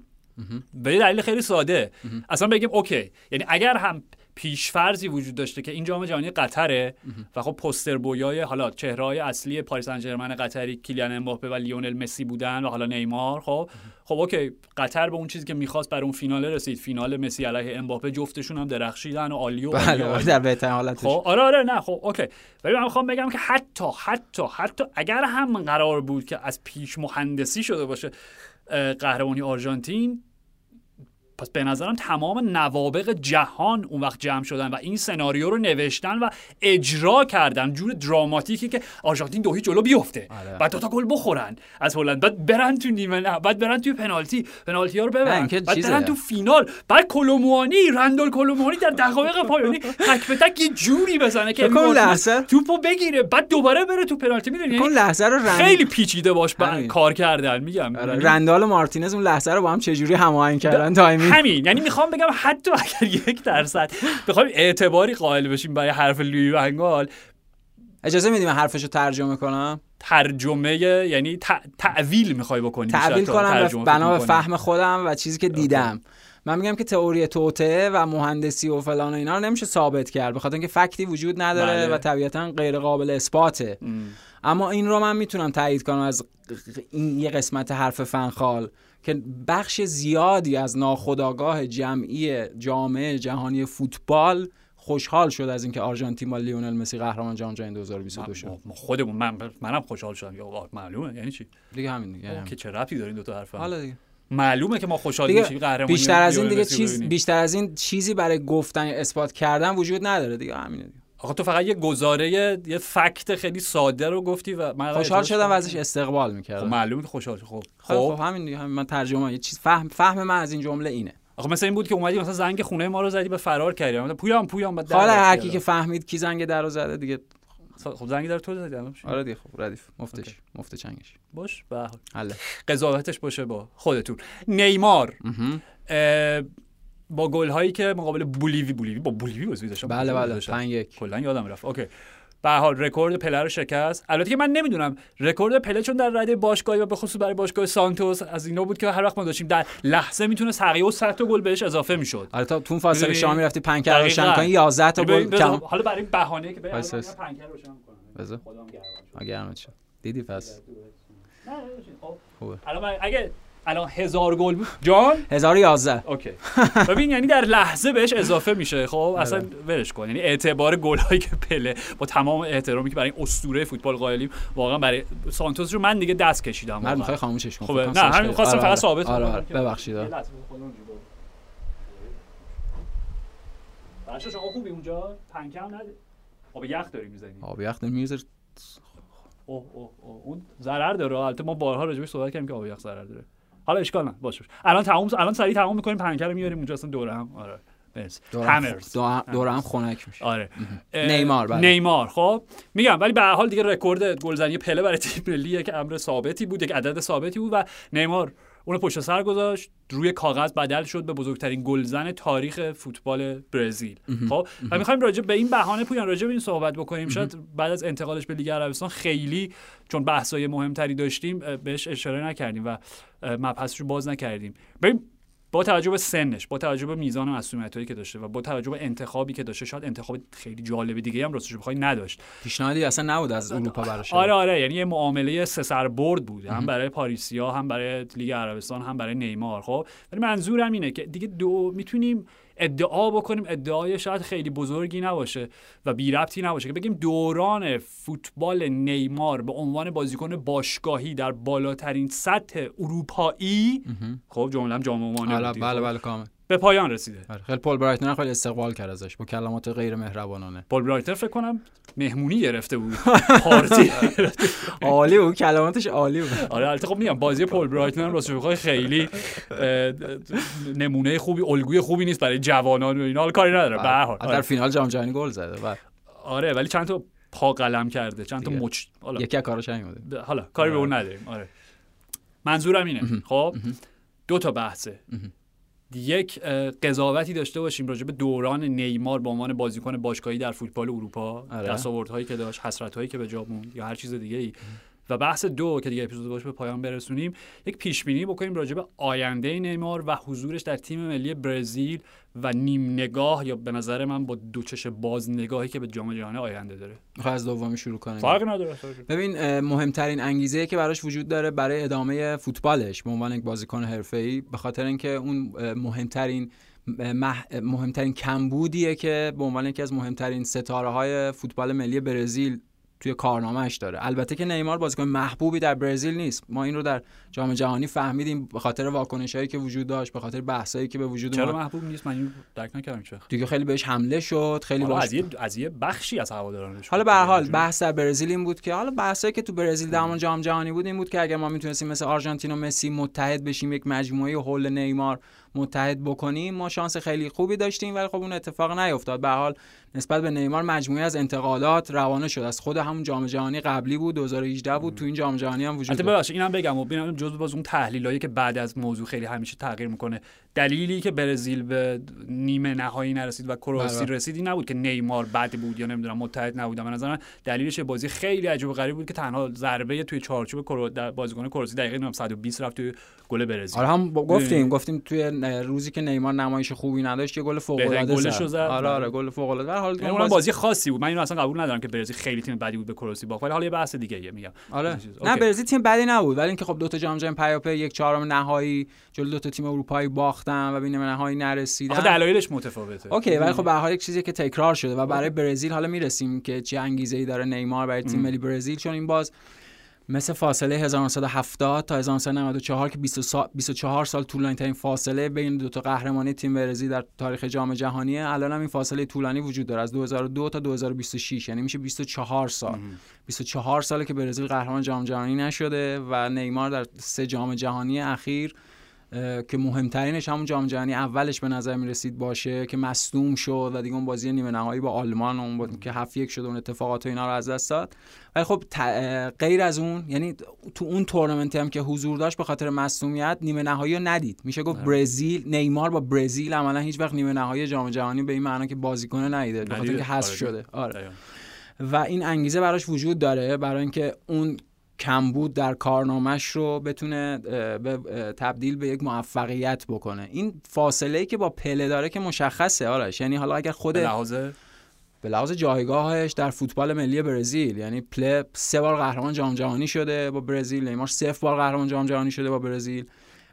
به دلیل خیلی ساده. اصلا بگیم okay. یعنی اگر هم پیش‌فرضی وجود داشته که این جام جهانی قطره. و خب پوستر بویای حالا چهرههای اصلی پاریس سن ژرمن قطری کیلیان امباپه و لیونل مسی بودن و حالا نیمار خب. خب okay قطر به اون چیزی که می‌خواست بر اون فینال رسید. فینال مسی علیه امباپه جفتشون هم درخشیدن و عالی و بله عالی. در بهترین حالتش. خب آره آره نه خب okay. ولی من می‌خوام بگم که حتی حتی حتی اگر هم قرار بود که از پیش مهندسی شده باشه قهرمانی آرژانتین پس به نظرم تمام نوابق جهان اون وقت جمع شدن و این سناریو رو نوشتن و اجرا کردن جور دراماتیکی که آرژانتین دو هیچ جلو بیفته. آره. بعد دو تا گل بخورن از هلند. بعد برن تو نیمه نه بعد برن توی پنالتی. پنالتی ها رو ببرن. بعد. برن تو فینال. بعد کولوموانی رندال کولوموانی در دقایق پایانی تک به تک یه جوری بزنه که لحظه- توپو بگیره. بعد دوباره بره تو پنالتی. می‌دونی؟ اون لحظه رو رند... خیلی پیچیده باش. کار کردن. میگم. آره، یعنی رندال و مارتینز اون لحظه رو با هم چجوری هماهنگ کردن timing همین یعنی می‌خوام بگم حتی اگر یک درصد بخوایم اعتباری قائل بشیم برای حرف لویی ون‌خال اجازه میدیم من حرفشو ترجمه کنم ترجمه یعنی ت- تأویل می‌خوای بکنی تأویل کنم بنا به. فهم خودم و چیزی که دیدم من میگم که تئوری توطئه و مهندسی و فلان و اینا رو نمیشه ثابت کرد به خاطر اینکه fact ی وجود نداره بله. و طبیعتا غیر قابل اثباته ام. اما این رو من می‌تونم تایید کنم از این یه قسمت حرف فنخال که بخش زیادی از ناخودآگاه جمعی جامعه جهانی فوتبال خوشحال شد از اینکه آرژانتین با لیونل مسی قهرمان جام جهانی 2022 شد. خودمون من منم خوشحال شدم. یا معلومه. یعنی چی؟ دیگه همین دیگه. که چه ربطی داره این دو تا حرف حالا دیگه. معلومه که ما خوشحال میشیم. قهرمانی بیشتر از این دیگه چیز. بیشتر از این چیزی برای گفتن اثبات کردن وجود نداره دیگه. همینه دیگه. آقا تو فقط یه گزاره یه فکت خیلی ساده رو گفتی و من خوشحال شدم و. ازش استقبال خب می‌کردم معلومه که خوشحال. خب خب خب خب همین همین من ترجمه یه چیز فهم فهم من از این جمله اینه آخه مثل این بود که اومدی مثلا زنگ خونه ما رو زدی به فرار کردی مثلا پویام پویام بعد حالا هر کی. که فهمید کی زنگ در رو زده دیگه خب زنگ در تو زدی؟ آره دیگه خب ردیف مفتش اوکی. مفت چنگش باش به حال. قضاوتش باشه با خودتون نیمار با گل هایی که مقابل بولیوی بولیوی با بولیوی بازی داشتن بله بله 5 1 کلا یادم رفت okay به حال رکورد پله رو شکست البته که من نمی‌دونم رکورد پله چون در رده باشگاهی و به خصوص برای باشگاه سانتوس از اینا بود که هر وقت ما داشتیم در لحظه می‌تونه و 100 تا گل بهش اضافه می‌شد تا تو اون فاصله؟ شما می‌رفتی پنکه رو روشن دقیقاً. کنی 11 تا گل حالا برای بهانه که. پنکه رو روشن کنم شد. گرمت شد دیدی پس خب. خوبه. الان اگه الان هزار گل بود. جان؟ 1011 اوکی. ببین یعنی در لحظه بهش اضافه میشه. خب اصلا ولش کن. یعنی اعتبار گل هایی که پله با تمام احترامی که برای این اسطوره فوتبال قائلیم واقعا برای سانتوس رو من دیگه دست کشیدم. من. می‌خوای خاموشش کنم. کنم نه، همین می‌خواستم آره، فقط آره. ثابت آره کنم. آره. ببخشید. آره. بچه شما خوبی اونجا؟ پنکم نده. آب یخ داری می‌زنی. آب یخ نمی‌ذاره اوه اوه اوه. اون ضرر داره. البته ما بارها راجبش صحبت کردیم که آب یخ ضرر داره. حالا اشکال نه باشه باشه. الان تمام الان سریع تمام می‌کنیم پنکه رو میاریم اونجا اصلا دوره هم آره. هم دوره هم خنک میشه. آره. نیمار، بله. نیمار. خب میگم ولی به هر حال دیگه رکورد گلزنی پله برای تیم ملیه که امر ثابتی بود یک عدد ثابتی بود و نیمار اون پشت سر گذاشت روی کاغذ بدل شد به بزرگترین گلزن تاریخ فوتبال برزیل. خب؟ و می‌خوایم راجع به این بهانه پویان راجع به این صحبت بکنیم. شاید بعد از انتقالش به لیگ عربستان خیلی چون بحثای مهمتری داشتیم بهش اشاره نکردیم و اه، مبحث رو باز نکردیم. ببین با توجه به سنش با توجه به میزان مسئولیتایی که داشته و با توجه به انتخابی که داشته شاید انتخاب خیلی جالب دیگه هم راستش بخوای نداشت. پیشنهادی اصلا نبود از اروپا براش. آره آره یعنی یه معامله سه سر برد بود. هم برای پاریسیا هم برای لیگ عربستان هم برای نیمار. خب ولی منظورم اینه که دیگه دو می‌تونیم ادعا بکنیم ادعای شاید خیلی بزرگی نباشه و بی ربطی نباشه که بگیم دوران فوتبال نیمار به عنوان بازیکن باشگاهی در بالاترین سطح اروپایی خب جمله‌ام جامع مانع بله بله بله کامل. به پایان رسیده. آره. خیلی پول برایتون خیلی استقبال کرد ازش با کلمات غیر مهربانانه. پول برایتر فکر کنم مهمونی گرفته بود. پارتی. عالی بود کلماتش عالی بود. آره البته خب میگم بازی پول برایتون هم راستش بخوای خیلی نمونه خوبی الگوی خوبی نیست برای جوانان و اینا کاری نداره به هر حال. در آره. فینال جام جهانی گل زده و آره ولی چند تا پا قلم کرده چند تا. مچ حالا. یکی از کاراش همین بوده. حالا کاری به اون نداریم آره. منظورم اینه خب؟ دو تا بحثه. یک قضاوتی داشته باشیم راجع به دوران نیمار به عنوان بازیکن باشگاهی در فوتبال اروپا آره. دستاوردهایی که داشت حسرت‌هایی که به جا موند یا هر چیز دیگه ای و بحث دو که دیگه اپیزود باشه به پایان برسونیم یک پیش بینی بکنیم راجع به آینده نیمار و حضورش در تیم ملی برزیل و نیم نگاه یا به نظر من با دو چش باز نگاهی که به جام جهانی آینده داره. می‌خوای از دومی شروع کنیم؟ فرق نداره. ببین مهمترین انگیزه که براش وجود داره برای ادامه فوتبالش به عنوان یک بازیکن حرفه‌ای به خاطر اینکه اون مهمترین مح- مهمترین کمبودیه که به عنوان یکی از مهمترین ستاره های فوتبال ملی برزیل توی کارنامهش داره. البته که نیمار بازیکن محبوبی در برزیل نیست. ما این رو در جام جهانی فهمیدیم به خاطر واکنشایی که وجود داشت به خاطر بحثایی که به وجود چرا محبوب نیست؟ من اینو درک نکردم چه دیگه خیلی بهش حمله شد خیلی باش از یه از یه بخشی از هوادارانش حالا به هر. حال بحث در برزیل این بود که حالا بحثایی که تو برزیل در همون جام جهانی بود این بود که اگر ما می‌تونستیم مثل آرژانتین و مسی متحد بشیم یک مجموعه حول نیمار متحد بکنیم ما شانس خیلی خوبی داشتیم ولی خب اون اتفاق نیفتاد به حال نسبت به نیمار مجموعه از انتقادات روانه شد. از خود همون جام جهانی قبلی بود 2018 بود تو این جام جهانی هم وجود داشت. اینم بگم و ببینم جزو باز اون تحلیلایی که بعد از موضوع خیلی همیشه تغییر می‌کنه. دلیلی که برزیل به نیمه نهایی نرسید و کرواسی بله. رسید این نبود که نیمار بد بود یا نمی‌دونم متحد نبود به نظر من دلیلش بازی خیلی عجیب و غریب بود که تنها ضربه توی چارچوب. در بازیکن کرواسی دقیقه نمی‌دونم 120 رفت توی گل برزیل آره هم گفتیم. گفتیم توی روزی که نیمار نمایش خوبی نداشت یه گل فوق العاده گلش زد. آره آره بله. گل فوق العاده هر حال یعنی اونم بازی خاصی بود من اینو اصلا قبول ندارم که برزیل خیلی تیم بدی بود به کرواسی باخت ولی حالا یه بحث دیگه میگم آره. نه. برزیل تیم بدی نبود ولی اینکه خب دو تا جام جهانی پیاپی یک چهارم نهایی جلو دو تا تیم اروپایی باختن و به نیمه نهایی نرسیدن. آخه دلایلش متفاوته. اوکی ولی خب به حال یک چیزی که تکرار شده و برای برزیل حالا می‌رسیم که چه انگیزه ای داره نیمار برای تیم ملی برزیل چون این باز مثل فاصله 1970 تا 1994 که 20 سا- 24 سال طولانی ترین فاصله بین دو تا قهرمانی تیم برزیل در تاریخ جام جهانیه الان هم این فاصله طولانی وجود داره از 2002 تا 2026 یعنی میشه 24 سال. 24 ساله که برزیل قهرمان جام جهانی نشده و نیمار در سه جام جهانی اخیر که مهمترینش همون جام جهانی اولش به نظر می رسید باشه که مصدوم شد و دیگه اون بازی نیمه نهایی با آلمان اون بود که هفت یک شد اون اتفاقات و اینا رو از دست داد ولی خب ت- غیر از اون یعنی تو اون تورنمنتی هم که حضور داشت به خاطر مصدومیت نیمه نهایی رو ندید میشه گفت برزیل نیمار با برزیل عملا هیچ وقت نیمه نهایی جام جهانی به این معنا که بازیکن ندیده به خاطر. اینکه حذف آره. شده آره. و این انگیزه براش وجود داره برای اینکه اون کمبود در کارنامش رو بتونه به- تبدیل به یک موفقیت بکنه. این فاصله ای که با پله داره که مشخصه آرش. یعنی حالا اگر خود به لحاظ؟ به لحاظ جایگاهش در فوتبال ملی برزیل. یعنی پله سه بار قهرمان جام جهانی شده با برزیل نیمار صفر بار قهرمان جام جهانی شده با برزیل.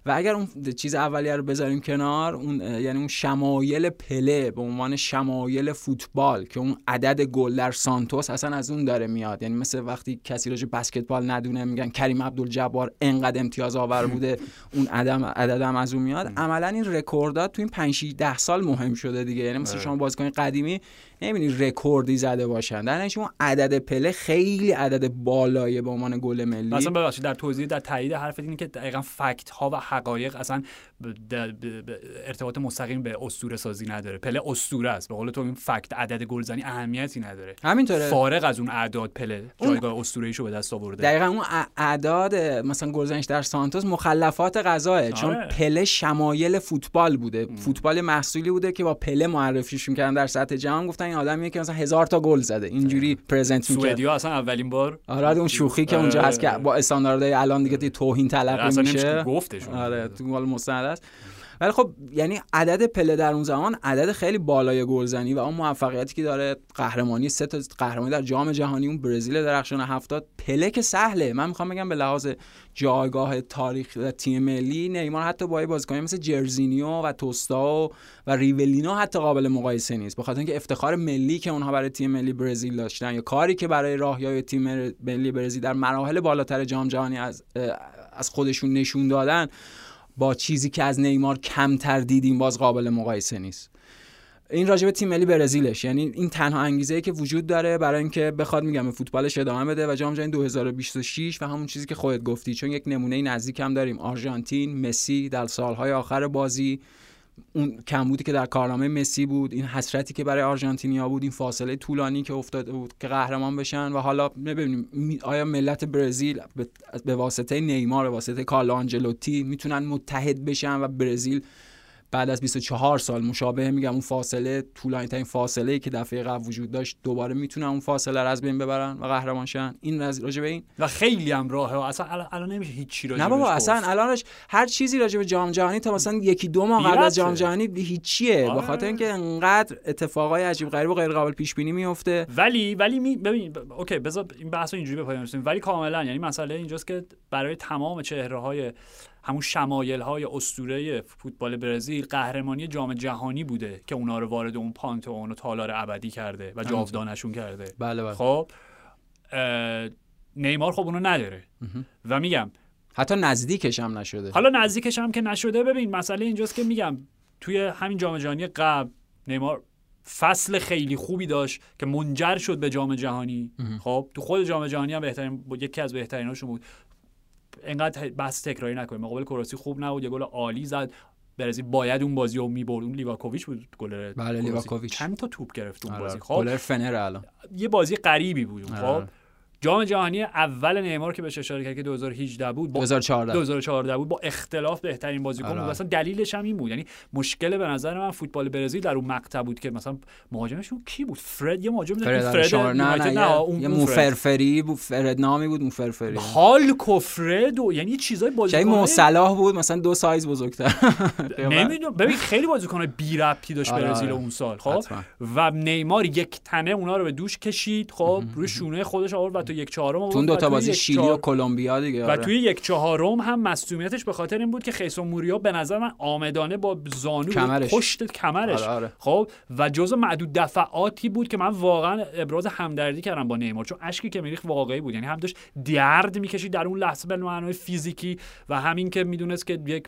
و اگر اون چیز اولیه رو بذاریم کنار اون یعنی اون شمایل پله به عنوان شمایل فوتبال که اون عدد گل در سانتوس اصلا از اون داره میاد. یعنی مثل وقتی کسی راجع بسکتبال ندونه میگن کریم عبدالجبار انقدر امتیاز آور بوده اون عدم عددم از اون میاد. عملا این رکوردات تو این 5 ده سال مهم شده دیگه. یعنی مثل آره. شما بازیکن قدیمی نمی‌بینی رکوردی زده باشن. در اون عدد پله خیلی عدد بالایه به عنوان گل ملی. اصلا ببخشید در توضیح در تایید حرفت اینه که دقیقا fact ها و حقایق اصلا ارتباط مستقیم به اسطوره سازی نداره. پله اسطوره است. به قول تو این fact عدد گلزنی اهمیتی نداره. همینطوره. فارغ از اون اعداد پله جایگاه اسطوره‌ایشو به دست آورده. دقیقا اون اعداد مثلا گلزنش در سانتوس مخلفات غذاه چون آره. پله شمایل فوتبال بوده. فوتبال محصولی بوده که با پله معرفیش می‌کردن در سطح جهان. گفتن این آدمیه که مثلا هزار تا گل زده. اینجوری پرزنت می‌کرد. سوئدیا اصلا اولین بار آره اون شوخی که اونجا آره. هست که با استانداردهای الان دیگه توهین تلقی میشه. گفتش آره تو مال مستند است. ولی خب یعنی عدد پله در اون زمان عدد خیلی بالای گلزنی و اون موفقیتی که داره قهرمانی سه تا قهرمانی در جام جهانی اون برزیل درخشان هفتاد پله که سهله. من می‌خوام بگم به لحاظ جایگاه تاریخ و تیم ملی نیمار حتی با بازیکنی مثل جرزینیو و توستا و ریولینو حتی قابل مقایسه نیست. بخاطر اینکه افتخار ملی که اونها برای تیم ملی برزیل داشتن یا کاری که برای راهیای تیم ملی برزیل در مراحل بالاتر جام جهانی از از خودشون نشون دادن با چیزی که از نیمار کمتر دیدیم باز قابل مقایسه نیست. این راجب تیم ملی برزیلش. یعنی این تنها انگیزه ای که وجود داره برای اینکه بخواد میگم فوتبالش ادامه بده و جام جهانی 2026 و همون چیزی که خودت گفتی. چون یک نمونه نزدیک هم داریم. آرژانتین مسی در سالهای آخر بازی اون کمبودی که در کارنامه مسی بود این حسرتی که برای آرژانتینیا بود این فاصله طولانی که افتاده بود که قهرمان بشن و حالا ببینیم آیا ملت برزیل به واسطه نیمار به واسطه کارلو آنجلوتی می‌تونن متحد بشن و برزیل بعد از 24 سال مشابه میگم اون فاصله طولانی ترین فاصله ای که دفعه قبل وجود داشت دوباره می‌تونن اون فاصله رو از بین ببرن و قهرمان شن. این راجع به این و خیلی هم راهه. اصلا الان نمیشه هیچ چی راجع نه بابا اصلا الانش هر چیزی راجع به جام جهانی تا مثلا یکی دو ماه قبل از جام جهانی هیچیه. آره. به خاطر اینکه انقدر اتفاقای عجیب غریب و غیر قابل پیش بینی میفته ولی ولی می ببین اوکی بذار این بحثو اینجوری به پایان ولی کاملا یعنی مسئله اینجاست که برای تمام چهره های همون شمایل های اسطوره فوتبال برزیل قهرمانی جام جهانی بوده که اونا رو وارد اون پانتئون و تالار ابدی کرده و جاودانشون کرده. بله بله. خب نیمار خب اونو نداره. و میگم حتی نزدیکش هم نشده. حالا نزدیکش هم که نشده ببین مسئله اینجاست که میگم توی همین جام جهانی قبل نیمار فصل خیلی خوبی داشت که منجر شد به جام جهانی. خب تو خود جام جهانی هم بهترین یکی از بهتریناشون بود. انقدر بحث تکراری نکنیم. مقابل کروسی خوب نبود یه گل عالی زد. برزیل باید اون بازی رو می‌برد. اون لیواکوویچ بود گل بله لیواکوویچ. چند تا توپ گرفت اون آره. بازی؟ خب گل فنر الان. یه بازی غریبی بود. آره. خب جام جهانی اول نیمار که بهش اشاره کرد که 2018 بود با 2014 2014 بود با اختلاف بهترین بازیکن آره. بود مثلا دلیلش هم این بود. یعنی مشکل به نظر من فوتبال برزیل در اون مقطع بود که مثلا مهاجمشون کی بود؟ فرد یه مهاجم بود فرد, فرد نه نه, نه, اون یه موفرفری بود فرد نامی بود موفرفری حال کفرد و یعنی چیزای بازیکن مو صلاح بود؟ مثلا دو سایز بزرگتر. نمی‌دونم. ببین خیلی بازیکن بی ربطی داشت آره، برزیل آره. اون سال خب؟ و نیمار یک تنه اونا رو به دوش کشید خب؟ روی شونه خودش آورد و تو یک چهارم تو دو تا بازی شیلی و کلمبیا دیگه و آره. توی یک چهارم هم مصونیتش به خاطر این بود که خیسون موریا به نظر من آمدانه با زانو کمرش. پشت کمرش آره آره. خب و جزء معدود دفعاتی بود که من واقعا ابراز همدردی کردم با نیمار چون اشکی که میریخت واقعی بود یعنی هم داشت درد می‌کشید در اون لحظه به معنای فیزیکی و همین که می‌دونست که یک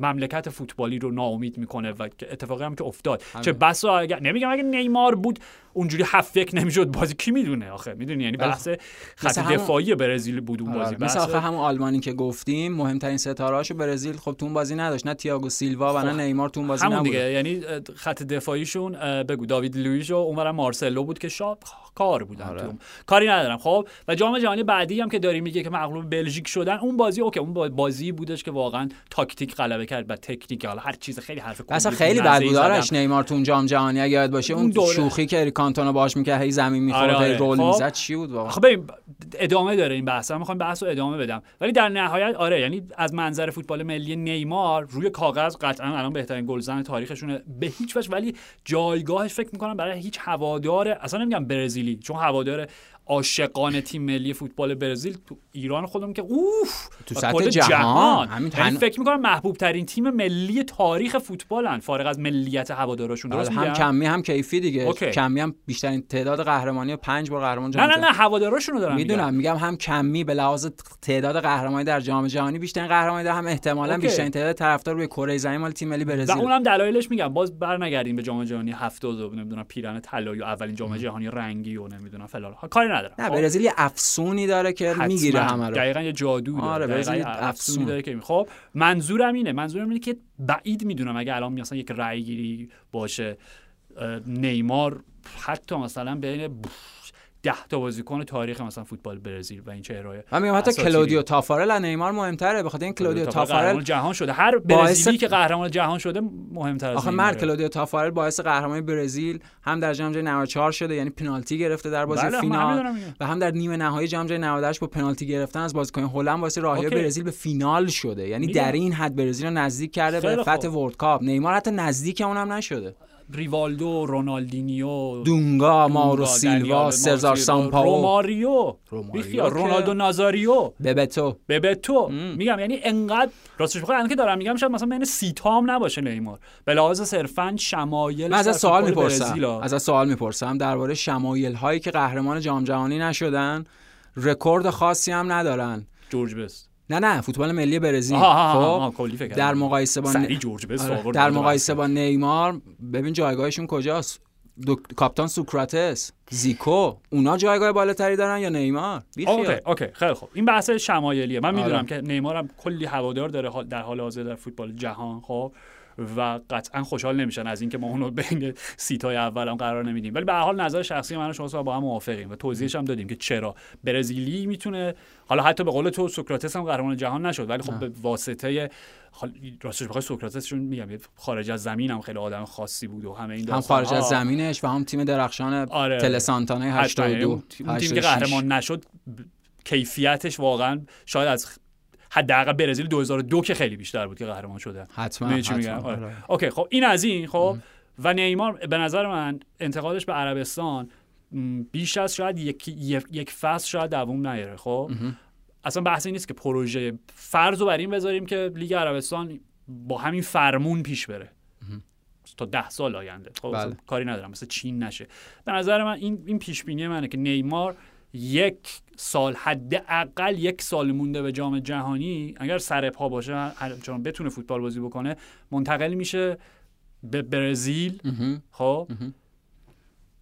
مملکت فوتبالی رو ناامید می‌کنه و اتفاقی هم که افتاد. همین. چه بسا اگر نمیگم اگه نیمار بود اونجوری هفت یک نمی‌شد بازی. کی می‌دونه آخه؟ می‌دونی؟ یعنی بحث خط دفاعی برزیل بود اون بازی. مثلا آخه همون آلمانی که گفتیم مهمترین ستارهاشو برزیل خب تو اون بازی نداشت. نه تییاگو سیلوا و نه نیمار تو اون بازی همون نبود. دیگه. یعنی خط دفاعیشون بگو داوید لوئیس و اونورا مارسلو بود که شاب کار بودن آره. تو کاری ندارم. خب و جام جهانی بعدی هم که داریم میگه که مغلوب بلژیک شدن اون بازی okay. اون بازی بودش که واقعا تاکتیک غلبه کرد و تکنیک حالا هر چیز خیلی حرف اصلا خیلی بد بود آرش نیمار تو جام جهانی اگه یاد باشه. اون, اون شوخی که کانتونا باهاش می‌کرد هی زمین می‌خورد آره آره. رول خب. می‌زد. چی بود واقعا؟ خب ادامه داره این بحث. من می‌خوام بحث رو ادامه بدم. ولی در نهایت آره یعنی از منظر فوتبال ملی نیمار روی کاغذ قطعا الان بهترین گلزن تاریخشونه. به هیچ وجه ولی جایگاهش فکر می‌کنم برای هیچ هوادار اصلا نمیگم برزیلی چون هوادار عاشقان تیم ملی فوتبال برزیل تو ایران خودم که اوف تو سطح جهان, جهان. همین یعنی فکر می‌کنم محبوب ترین تیم ملی تاریخ فوتبالن. فارغ از ملیت هوادارشون درست هم کمی هم کیفی دیگه. اوکی. کمی هم بیشترین تعداد قهرمانی پنج بار قهرمان جام نه نه نه هواداراشون رو دارم می‌دونم میگم. هم کمی به لحاظ تعداد قهرمانی در جام جهانی بیشترین قهرمانی در هم احتمالاً بیشترین تعداد طرفدار روی کره زمین مال تیم ملی برزیل. و اونم دلایلش میگم. باز برنگردیم به جام جهانی 70 و نمی‌دونم پیرن طلایی اولین جام جهانی رنگی و نمی‌دونم فلان. کاری ندارم. نه برزیل یه افسونی داره که می‌گیره همه رو. دقیقاً یه جادو داره. آره برزیل افسونی داره که خب منظورم اینه. منظورم اینه که بعید می‌دونم اگه الان مثلا یک رأی گیری باشه نیمار حتی مثلا بین ده تا بازیکن تاریخ مثلا فوتبال برزیل و این چهرهای من میگم حتی. کلودیو تافارل از نیمار مهمتره بخاطر این کلودیو تافارل جهان شده هر باعث- برزیلی که قهرمان جهان شده مهمتر از آخه. مرد کلودیو تافارل باعث قهرمانی برزیل هم در جام جهانی 94 شده یعنی پنالتی گرفته در بازی بله، فینال. و هم در نیمه نهایی جام جهانی 98 با پنالتی گرفتن از بازیکن هلند باعث راهی. برزیل به فینال شده یعنی. در این حد برزیل رو نزدیک کرده به فتح. World Cup نیمار حتی نزدیک اونم نشده ریوالدو رونالدینیو دونگا مائورو سیلوا سیلوا، سامپاو روماریو رونالدو نازاریو ببتو ببتو. میگم یعنی انقدر راستش بخوای که دارم میگم شاید مثلا بین سی تا هم نباشه نیمار. به لحاظ صرفا شمایل من از سوال می‌پرسم. از سوال می‌پرسم. درباره شمایل هایی که قهرمان جام جهانی نشدن رکورد خاصی هم ندارن. جورج بست. نه نه فوتبال ملی برزیل خب در. مقایسه با جورج آره، در مقایسه. با نیمار ببین جایگاهشون کجاست دو... captain سوکراتس زیکو اونا جایگاه بالاتری دارن یا نیمار. okay okay خیلی خوب این بحث شمایلیه من می‌دونم آره. که نیمار هم کلی هوادار داره در حال حاضر در فوتبال جهان خب و قطعا خوشحال نمیشن از اینکه ما اونو بین سی تای اول هم قرار نمیدیم ولی به هر حال نظر شخصی من و شما با هم موافقیم و توضیحش هم دادیم که چرا برزیلی می‌تونه حالا حتی به قول تو سوکراتس هم قهرمان جهان نشد ولی خب به واسطه حال- راستش بخوای سوکراتس چون میگم خارج از زمین هم خیلی آدم خاصی بود و همه این هم خارج از. زمینش و هم تیم درخشان آره. تل سانتانای حتما. 82 اون تیم- که 86. قهرمان نشد کیفیتش واقعا شاید از حداقل برزیل 2002 که خیلی بیشتر بود که قهرمان شدن حتما چی حتما. میگم آره. آره. اوکی خب این از این خب و نیمار به نظر من انتقالش به عربستان بیش از شاید یک, یک, فصل شاید دووم نیاره خب اصلا بحثی نیست که پروژه فرض رو بر این بذاریم که لیگ عربستان با همین فرمون پیش بره تا ده سال آینده خب بله. کاری ندارم مثل چین نشه به نظر من این این پیش بینی منه که نیمار یک سال حداقل یک سال مونده به جام جهانی. اگر سر پا باشه چون بتونه فوتبال بازی بکنه منتقل میشه به برزیل. خب.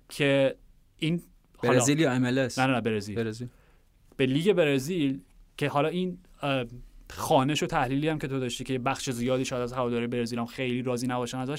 که این برزیل یا ام نه نه برزیل. برزیل. به لیگ برزیل که حالا این خانش و تحلیلی هم که تو داشتی که بخش زیادی شاید از هواداری برزیل هم خیلی راضی نباشن ازش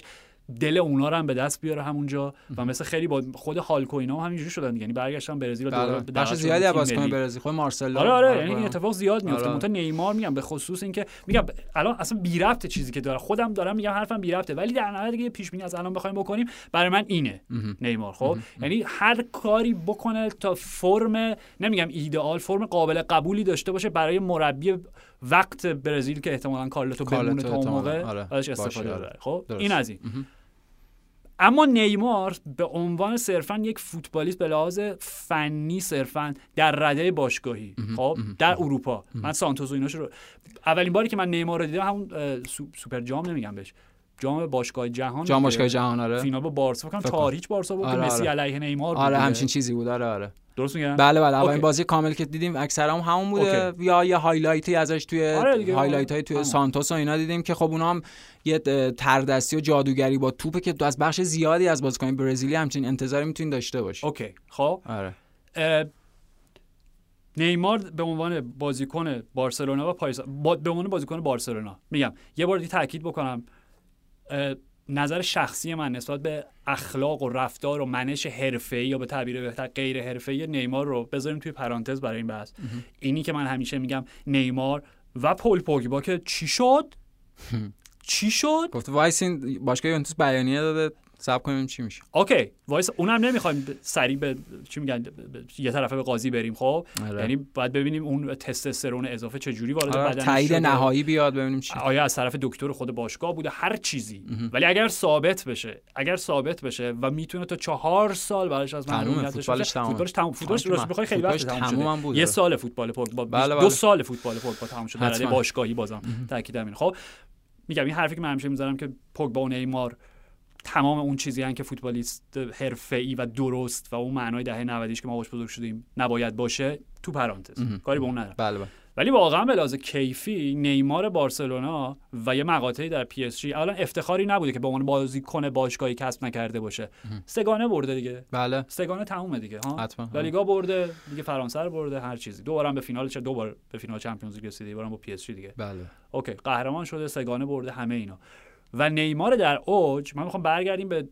دل اونا رو هم به دست بیاره همونجا و مثل خیلی با خود هالکو اینا هم همینجوری شدن. یعنی برگشتن برزیل و بله. بخش زیادی بازیکن ملی. برزیل. خود مارسلو. آره آره یعنی این اتفاق زیاد میفته. آره. نیمار میگم به خصوص اینکه میگم الان اصلا بی ربط چیزی که داره. خودم دارم میگم حرفم بی ربطه ولی در نهایت دیگه پیش بینی از الان بخوایم بکنیم برای من اینه نیمار خب؟ یعنی هر کاری بکنه تا فرم نمیگم ایدئال فرم قابل قبولی داشته باشه برای مربی وقت برزیل که احتمالاً کارلتو بمونه تا اون موقع آره. ازش باشه، استفاده آره. ببره خب درست. این از این. اما نیمار به عنوان صرفا یک فوتبالیست به لحاظ فنی صرفا در رده باشگاهی خب در اروپا. من سانتوس و ایناشو رو اولین باری که من نیمار رو دیدم همون سوپر جام نمیگم بهش. جام باشگاه جهان جام باشگاه جهان آره. فینال با بارسا فکر کنم هیچ بارسا بود که آره، مسی آره. علیه نیمار بود آره. همچین چیزی بود آره آره. درست میگم؟ بله بله. اولین okay. بازی کامل که دیدیم اکثرا هم همون بوده. یا یه highlight ی ازش توی آره highlight های توی همون. سانتوس و اینا دیدیم که خب اونا هم یه تردستی و جادوگری با توپه که از بخش زیادی از بازیکن برزیلی همچین انتظاری می‌تونین داشته باشی. okay. خب. آره. نیمار به عنوان بازیکن بارسلونا و پاریس با به عنوان بازیکن بارسلونا. میگم یه بار دیگه تاکید بکنم. نظر شخصی من نسبت به اخلاق و رفتار و منش حرفه‌ای یا به تعبیر بهتر غیر حرفه‌ای نیمار رو بذاریم توی پرانتز برای این بحث. اینی که من همیشه میگم نیمار و پل پوگبا که چی شد؟ چی شد؟ گفت وایسین باشگاه یوونتوس بیانیه داده. صبر کنیم چی میشه اوکی، وایسا اونم نمی‌خوایم سریع به چی میگن یه طرفه به قاضی بریم خب آره. یعنی باید ببینیم اون تستوسترون اضافه چه جوری وارد آره، بدنش تایید. نهایی بیاد ببینیم چی آیا از طرف دکتر خود باشگاه بوده هر چیزی ولی اگر ثابت بشه اگر ثابت بشه و می‌تونه تا چهار سال براش از تمومه، محرومیت داشته فوتبالش تمومه. فوتبالش تموم فوتبالش. راست بخوای خیلی وقت شده بود، یه. سال فوتبال پوگبا بله، دو بله. سال فوتبال پوگبا تموم شده. باشگاهی بازم تاکیدم اینه خب میگم این حرفی که من همیشه می‌ذارم که پوگبا و نیمار تمام اون چیزی هن که فوتبالیست حرفه‌ای و درست و اون معنای دهه 90 که ما باش بزرگ شدیم نباید باشه تو پرانتز. کاری به اون ندارم. بله بله. ولی واقعا به لحاظ کیفی نیمار بارسلونا و یه مقاطعی در پی اس جی اولا افتخاری نبوده که به عنوان بازیکن باشگاهی کسب نکرده باشه. سه‌گانه برده دیگه. بله. سه‌گانه تمومه دیگه ها. لالیگا برده دیگه فرانسه رو برده هر چیزی. دو بارم به فینال چه دو بار به فینال چمپیونز لیگ رسیده بارم با پی اس جی دیگه. بله. اوکی. قهرمان شده سه‌گانه برده همه اینا. و نیمار در اوج من می‌خوام برگردیم به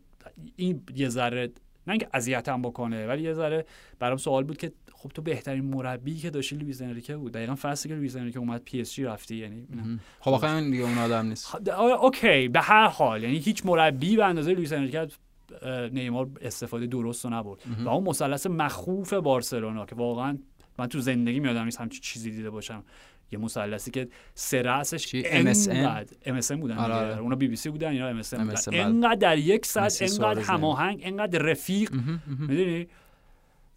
این یه ذره نه اینکه اذیتم بکنه ولی یه ذره برام سوال بود که خب تو بهترین مربی که داشتی لوئیس انریکه بود. دقیقا فصلی که لوئیس انریکه اومد پی اس جی رفتی یعنی. خب آخه این دیگه اون آدم نیست. خب، اوکی به هر حال یعنی هیچ مربی به اندازه لوئیس انریکه نیمار استفاده درست رو نبرد. و اون مثلث مخوف بارسلونا که واقعا من تو زندگی یادم نیست همچین چیزی دیده باشم. یه مثلثی که سه رأسش چی؟ انقدر MSN بودن آره،. آره. اونا بی بی سی بودن اینا MSN بودن. MSN بله. انقدر در یک ساعت انقدر هماهنگ انقدر رفیق. می‌دونی؟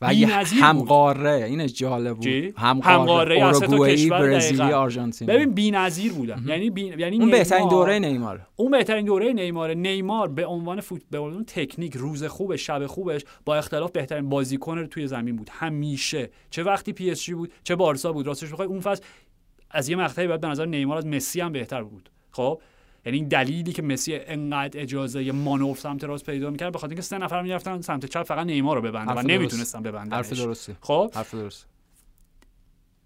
و هم بود. قاره اینش جالب؟ بود. هم همقاره اوروگوئه کشور برزیلی. آرژانتین ببین بی‌نظیر بودن. یعنی بی... یعنی اون بهترین نیمار- دوره نیمار. اون بهترین دوره نیمار نیمار به عنوان فوت به عنوان تکنیک روز خوبش شب خوبش با اختلاف بهترین بازیکن توی زمین بود. همیشه. چه وقتی پی اس جی بود چه بارسا بود. راستش بخوای اون فصل از یه مقطعی بعد به نظر نیمار از مسی هم بهتر بود. خب؟ یعنی دلیلی که مسی انقدر اجازه مانور سمت راست پیدا می‌کرد به خاطر اینکه سه نفر می‌رفتن سمت چپ فقط نیمار رو ببندن و. نمی‌تونستن ببندن حرف درستی. خب؟ حرف درست.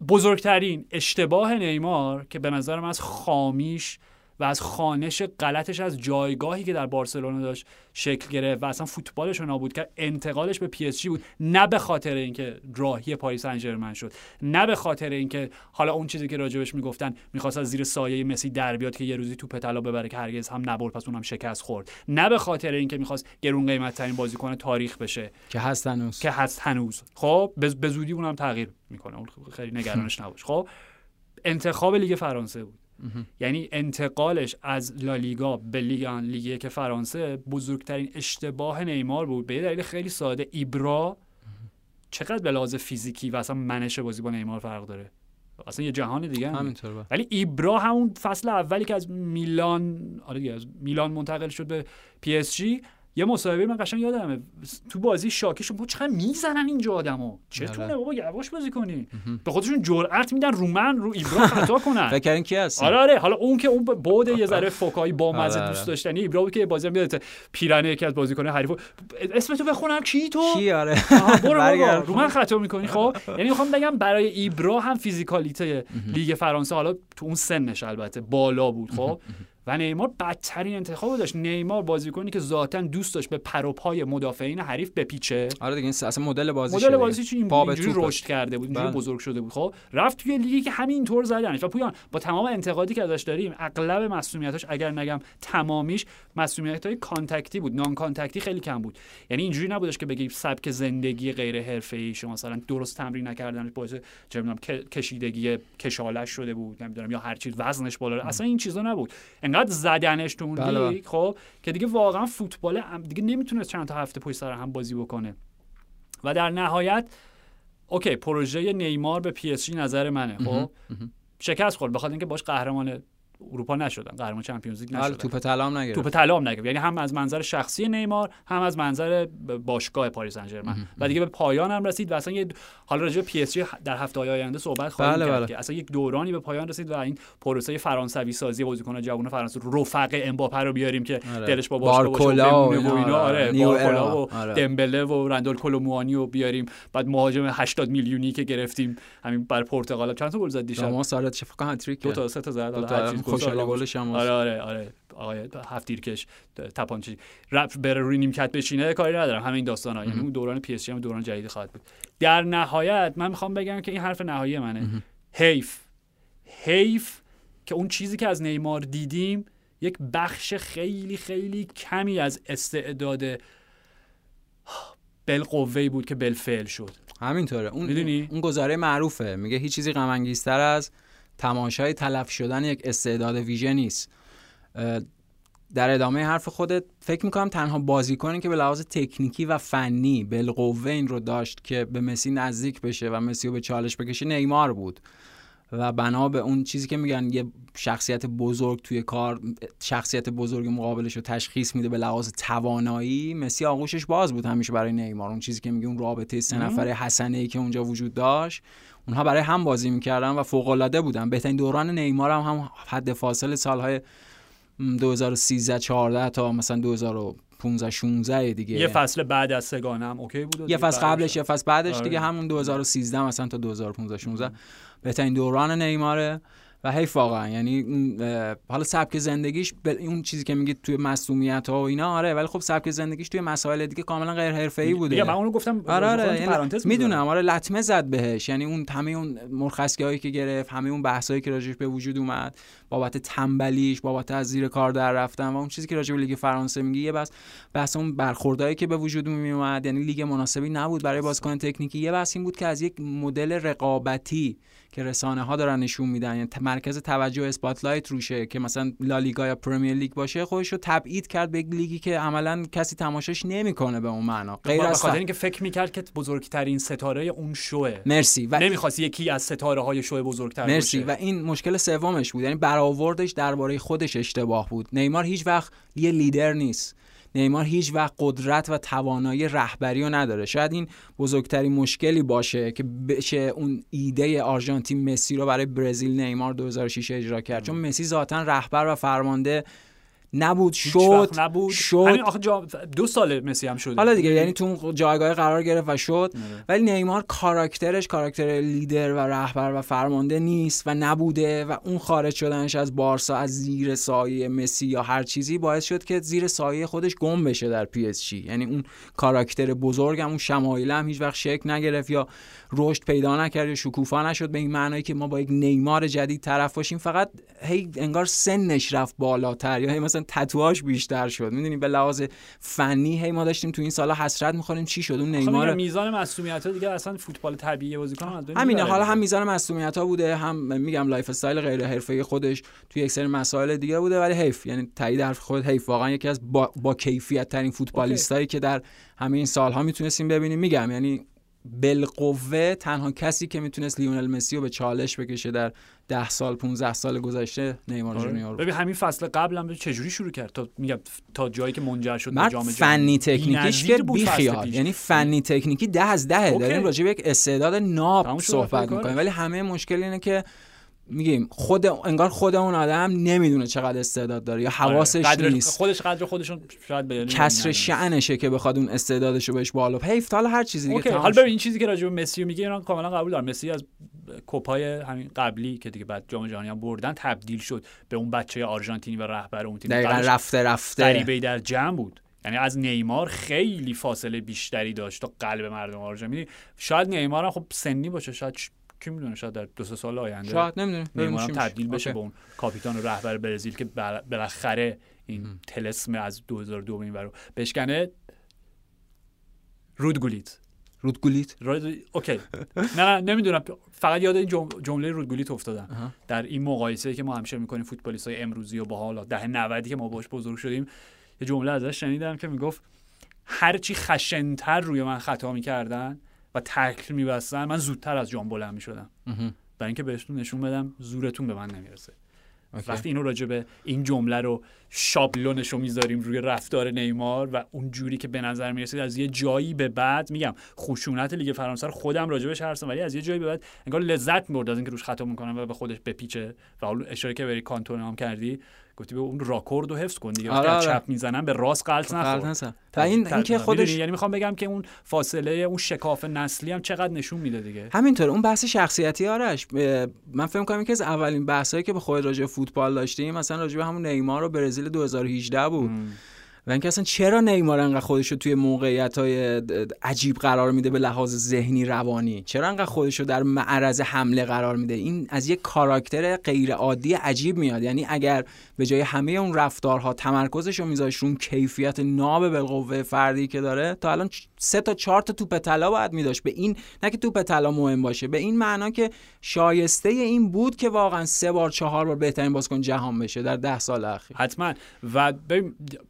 بزرگترین اشتباه نیمار که به نظر من از خامیش و از خوانش غلطش از جایگاهی که در بارسلونا داشت شکل گرفت و اصلا فوتبالش رو نابود کرد انتقالش به پی اس جی بود. نه به خاطر اینکه راهی پاریس سن شد نه به خاطر اینکه حالا اون چیزی که راجبش می‌گفتن می‌خواست از زیر سایه مسی در بیاد که یه روزی توپ طلا ببره که هرگز هم نبرد پس اونم شکست خورد. نه به خاطر اینکه می‌خواست گرون قیمت ترین بازیکن تاریخ بشه. که هست هنوز. که هست هنوز. خب به زودی اونم تغییر می‌کنه. اون خیلی نگرانش نباش. خب انتخاب لیگ فرانسه بود. یعنی انتقالش از لالیگا به لیگ لیگ یک فرانسه بزرگترین اشتباه نیمار بود. به یه دلیل خیلی ساده ایبرا چقدر به لحاظ فیزیکی و اصلا منش بازی با نیمار فرق داره؟ اصلا یه جهان دیگه هم. همینطور. ولی ایبرا همون فصل اولی که از میلان آره دیگه از میلان منتقل شد به پی اس جی. یه مصاحبه من قشنگ یادمه. تو بازی شاکیشون بود چقدر می‌زنن اینجا آدمو. چطوره آره. بابا یواش بازی کنی؟ به خودشون جرأت میدن رو من رو ایبرا خطا کنن. فکر کی هست آره آره. حالا اون که اون بعد یه ذره فوکایی با مزه آره، دوست آره. داشتنی ایبرا بود که بازی هم یادته پیرنه یکی از بازیکن حریف اسم تو بخونم. کی تو؟ کی؟ آره. برو. رو من خطا می‌کنی خب؟ یعنی می‌خوام بگم برای ایبرا هم فیزیکالیته لیگ فرانسه حالا تو اون سنش البته بالا بود خب؟ و نیمار بدترین انتخاب داشت. نیمار بازیکنی که ذاتا دوست داشت به پر و پای مدافعین حریف بپیچه. آره دیگه این اصلا مدل بازی مدل بازی چی اینجوری. رشد کرده بود اینجوری بله. بزرگ شده بود. خب رفت توی لیگی که همینطور زدنش. و پویان با تمام انتقادی که ازش داریم اغلب مسئولیتاش اگر نگم تمامیش مسئولیت های contact ی بود. non-contact ی خیلی کم بود. یعنی اینجوری نبودش که بگی سبک زندگی غیر حرفه‌ای. شما مثلا درست تمرین نکردنش باعث چه کشیدگی کشالش شده بود نمی‌دونم یا هر چیز وزنش بالا. اصلا این چیزا نبود. انقدر زدنش تو اون بله، بله. لیگ خب که دیگه واقعا فوتبال دیگه نمی‌تونست چند تا هفته پشت سر هم بازی بکنه. و در نهایت اوکی پروژه نیمار به پی اس جی نظر منه خب؟ شکست خورد. بخاطر اینکه باش قهرمان اروپا نشدن قهرمان چمپیونز لیگ حالا نشدن. توپ طلا هم نگرفت. توپ طلا هم نگرفت. یعنی هم از منظر شخصی نیمار هم از منظر باشگاه پاریس سن ژرمن و دیگه به پایان هم رسید و اصلا یه حالا راجع به پی اس جی در هفته های آینده صحبت خواهیم بله، کرد بله. که اصلا یک دورانی به پایان رسید و این پروسه فرانسوی سازی بازیکن جوان فرانسه رفق امباپه رو بیاریم که آره. دلش با باشگاه باشه و اینا، آره. آره. بارکولا. و آره. دمبله و رندول کولوموانی رو بیاریم. بعد مهاجم 80 میلیونی که گرفتیم همین بر پرتغال. چند تا گل زد دیشب؟ شما سارت فکر هتریک دو تا سه تا زد. خوشحال زد. گلش هم آره آره آره. آقای هفت تیرکش تپانچی. رپ بره روی نیمکت بشینه کاری ندارم. همین داستان ها یعنی اون دوران پی اس جی هم دوران جدید خواهد بود. در نهایت من می‌خوام بگم که این حرف نهایی منه. حیف. حیف که اون چیزی که از نیمار دیدیم یک بخش خیلی خیلی کمی از استعداد بالقوه‌ای بود که بالفعل شد. همینطوره. اون می‌دونی؟ اون گزاره معروفه. میگه هیچ چیزی غم از تماشای تلف شدن یک استعداد ویژه نیست. در ادامه حرف خودت فکر می‌کنم تنها بازیکنی که به لحاظ تکنیکی و فنی بالقوه این رو داشت که به مسی نزدیک بشه و مسی رو به چالش بکشه نیمار بود. و بنا به اون چیزی که میگن یه شخصیت بزرگ توی کار شخصیت بزرگ مقابلش رو تشخیص میده به لحاظ توانایی مسی آغوشش باز بود همیشه برای نیمار. اون چیزی که میگه اون رابطه سه نفره حسنه ای که اونجا وجود داشت. اونها برای هم بازی می‌کردن و فوق العاده بودن. بهترین دوران نیمار هم, هم حد فاصل سالهای 2013 14 تا مثلا 2015 16 دیگه. یه فصل بعد از سگانه هم اوکی بود یه فصل قبلش یه فصل بعدش آره. دیگه همون 2013 مثلا تا 2015 16 بهترین دوران نیماره. و حیف واقعا. یعنی حالا سبک زندگیش به اون چیزی که میگید توی مسئولیت ها و اینا آره ولی خب سبک زندگیش توی مسائل دیگه کاملا غیر حرفه‌ای بوده. دیگه من اونو گفتم آره آره یعنی پرانتز می‌دونم آره لطمه زد بهش. یعنی اون همه اون مرخصی هایی که گرفت همه اون بحثایی که راجعش به وجود اومد بابت تنبلیش بابت از زیر کار در رفتن و اون چیزی که راجع به لیگ فرانسه میگی یه بس بحث اون برخوردایی که به وجود می اومد یعنی لیگ مناسبی نبود برای بازیکن تکنیکی. یه بحث این بود که از یک مدل رقابتی که رسانه ها دارن نشون میدن یعنی مرکز توجه spotlight روشه که مثلا لالیگا یا پرمیر لیگ باشه خودش رو تبعید کرد به یک لیگی که عملا کسی تماشاش نمی‌کنه به اون معنا. غیر از خاطر اینکه فکر می‌کرد که بزرگترین ستاره اون شوه. مرسی. و نمی‌خواست یکی از ستاره های شو بزرگتر مرسی. باشه. و این مشکل سومش بود. یعنی برآوردش درباره خودش اشتباه بود. نیمار هیچ وقت یه لیدر نیست. نیمار هیچ وقت قدرت و توانایی رهبری رو نداره. شاید این بزرگترین مشکلی باشه که بشه اون ایده آرژانتین مسی رو برای برزیل نیمار 2006 اجرا کرد. چون مسی ذاتا رهبر و فرمانده نبود شد نبود. شد. جا... دو سال مسی هم شده. حالا دیگه یعنی تو جایگاه قرار گرفت و شد. آره. ولی نیمار کاراکترش کاراکتر لیدر و رهبر و فرمانده نیست و نبوده و اون خارج شدنش از بارسا از زیر سایه مسی یا هر چیزی باعث شد که زیر سایه خودش گم بشه در پی اس جی. یعنی اون کاراکتر بزرگم اون شمایل هم هیچ وقت شکل نگرفت یا رشد پیدا نکرد یا شکوفا نشد به این معنایی که ما با یک نیمار جدید طرف باشیم فقط هی انگار سنش رفت بالاتر یا هی مثلا تتوهاش بیشتر شد. می‌دونی به لحاظ فنی هی ما داشتیم تو این سالا حسرت می‌خوریم چی شد اون نیمار میزان مسئولیت ها دیگه اصلا فوتبال طبیعی بازیکن همینه حالا. هم میزان مسئولیت ها بوده هم میگم lifestyle غیر حرفه‌ای خودش توی یک سری مسائل دیگه بوده ولی حیف یعنی تایید حرف خود حیف. واقعا یکی از با, با کیفیت ترین فوتبالیستایی که در همه این سالها می‌تونستیم ببینیم میگم یعنی بالقوه تنها کسی که می‌تونست لیونل مسی رو به چالش بکشه در 10 سال 15 سال گذشته نیمار آره. جونیور. ببین همین فصل قبل هم چجوری شروع کرد تا میگم تا جایی که منجر شد به جام فنی تکنیکیش که بی خیال. یعنی فنی تکنیکی ده از اوکی. داریم راجع به یک استعداد ناب صحبت می‌کنیم. ولی همه مشکل اینه که میگیم خود انگار خود اون آدم نمی‌دونه چقدر استعداد داره یا حواسش آره. نیست. خودش قدر خودشون شاید به کسر شعنشه که بخواد اون استعدادش رو بهش بالا حیف حالا هر چیزی دیگه حالا. ببین این چیزی که راجع به مسی میگه اینا کاملا قبول دارم مسی از کوپای همین قبلی که دیگه بعد جام جهانی هم بردن تبدیل شد به اون بچه آرژانتینی و رهبر اون تیم دقیقا رفته رفته. غریبه در جمع بود. یعنی از نیمار خیلی فاصله بیشتری داشت تا قلب مردم آرژانتین شاید نیمار هم خب سنی باشه شاید کی می‌دونه شاید در دو سه سال آینده شاید نمی‌دونم. نیمار هم تبدیل بشه به اون کاپیتان و رهبر برزیل که بالاخره این تلسم از 2002 به این ورو بشکنه. رودگولیت رودگولیت رود... اوکی. نه نه نمی‌دونم. فقط یاد این جم... جمله رودگولیت افتادم. در این مقایسه که ما همیشه می‌کنیم فوتبالیست های امروزی و با حالا دهه 90 که ما باش بزرگ شدیم یه جمله ازش شنیدم که می‌گفت هرچی خشنتر روی من خطا می‌کردن و تکل میبستن من زودتر از جام بلند می‌شدم. برای اینکه بهتون نشون بدم زورتون به من نمی‌رسه. وقتی اینو راجع به این جمله رو شابلونش رو می‌ذاریم روی رفتار نیمار و اون جوری که به نظر می‌رسید از یه جایی به بعد میگم خشونت لیگ فرانسه رو خودم راجبش هستم ولی از یه جایی به بعد انگار لذت می‌برد از اینکه روش خطا می‌کنم و به خودش بپیچه. و حالا اشاره که بری کانتون هم کردی گفتی به اون راکورد رو حفظ کن دیگه آره، آره. چپ می‌زنم به راست غلط غلط نخور. و این اینکه؟ خودش یعنی می‌خوام بگم که اون فاصله اون شکاف نسلی هم چقدر نشون میده دیگه همینطور اون بحث شخصیتی آرش من فکر کنم یکی از اولین بحثایی که به خود راجع فوتبال داشتیم مثلا راجع به همون نیمار و برزیل 2018 بود و اینکه اصلا چرا نیمار انقدر خودش رو توی موقعیت های عجیب قرار میده به لحاظ ذهنی روانی؟ چرا انقدر خودش رو در معرض حمله قرار میده؟ این از یک کاراکتر غیر عادی عجیب میاد. یعنی اگر به جای همه اون رفتارها تمرکزش رو میذاش رو کیفیت ناب بالقوه فردی که داره تا الان سه تا چهار تا توپ طلا باید میداشت. به این نه که توپ طلا مهم باشه به این معنا که شایسته این بود که واقعا سه بار چهار بار بهترین بازیکن جهان بشه در ده سال اخیر. حتما. و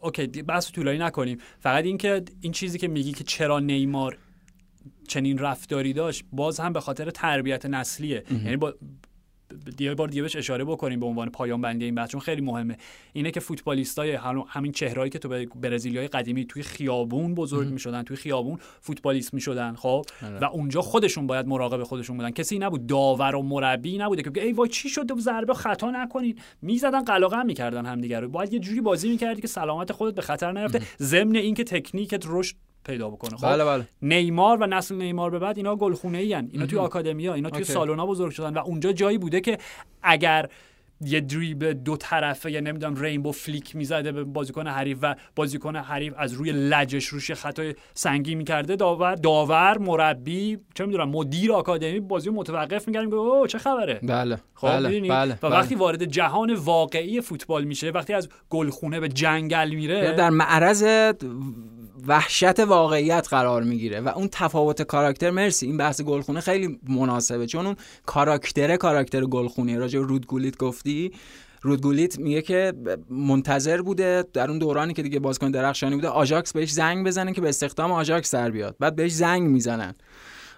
اوکی بحث طولانی نکنیم. فقط اینکه این چیزی که میگی که چرا نیمار چنین رفتاری داشت باز هم به خاطر تربیت نسلیه. یعنی با یه بار دیگه بهش اشاره بکنیم به عنوان پایان بندی این بحث چون خیلی مهمه. اینه که فوتبالیستای هم- همین چهرهایی که تو برزیلیای قدیمی توی خیابون بزرگ می‌شدن توی خیابون فوتبالیست می‌شدن خب؟ و اونجا خودشون باید مراقب خودشون بودن. کسی نبود داور و مربی نبوده که ای وای چی شده ضربه خطا نکنین. می‌زدن قلقم می‌کردن همدیگه رو. باید یه جوری بازی می‌کردی که سلامت خودت به خطر نیفته. ضمن اینکه تکنیکت رشد پیدا بکنه خب بله بله نیمار و نسل نیمار به بعد اینا گلخونه ای اینا توی. آکادمیا اینا توی. سالونا بزرگ شدن و اونجا جایی بوده که اگر یه دریبل دو طرفه یا نمی‌دونم رینبو فلیک می‌زده به بازیکن حریف و بازیکن حریف از روی لجش روش خطای سنگین می‌کرده داور داور مربی چه می‌دونم مدیر آکادمی بازی رو متوقف می‌کرد میگه اوه چه خبره بله خب بله؟ بله و بله. وقتی وارد جهان واقعی فوتبال میشه وقتی از گلخونه به جنگل میره در معرض وحشت واقعیت قرار می‌گیره و اون تفاوت کاراکتر مرسی این بحث گلخونه خیلی مناسبه چون اون کاراکتر کاراکتر گلخونه راجع رودگولیت گفتی رودگولیت میگه که منتظر بوده در اون دورانی که دیگه بازیکن درخشانی بوده آژاکس بهش زنگ بزنه که به استخدام آژاکس در بیاد. بعد بهش زنگ می‌زنن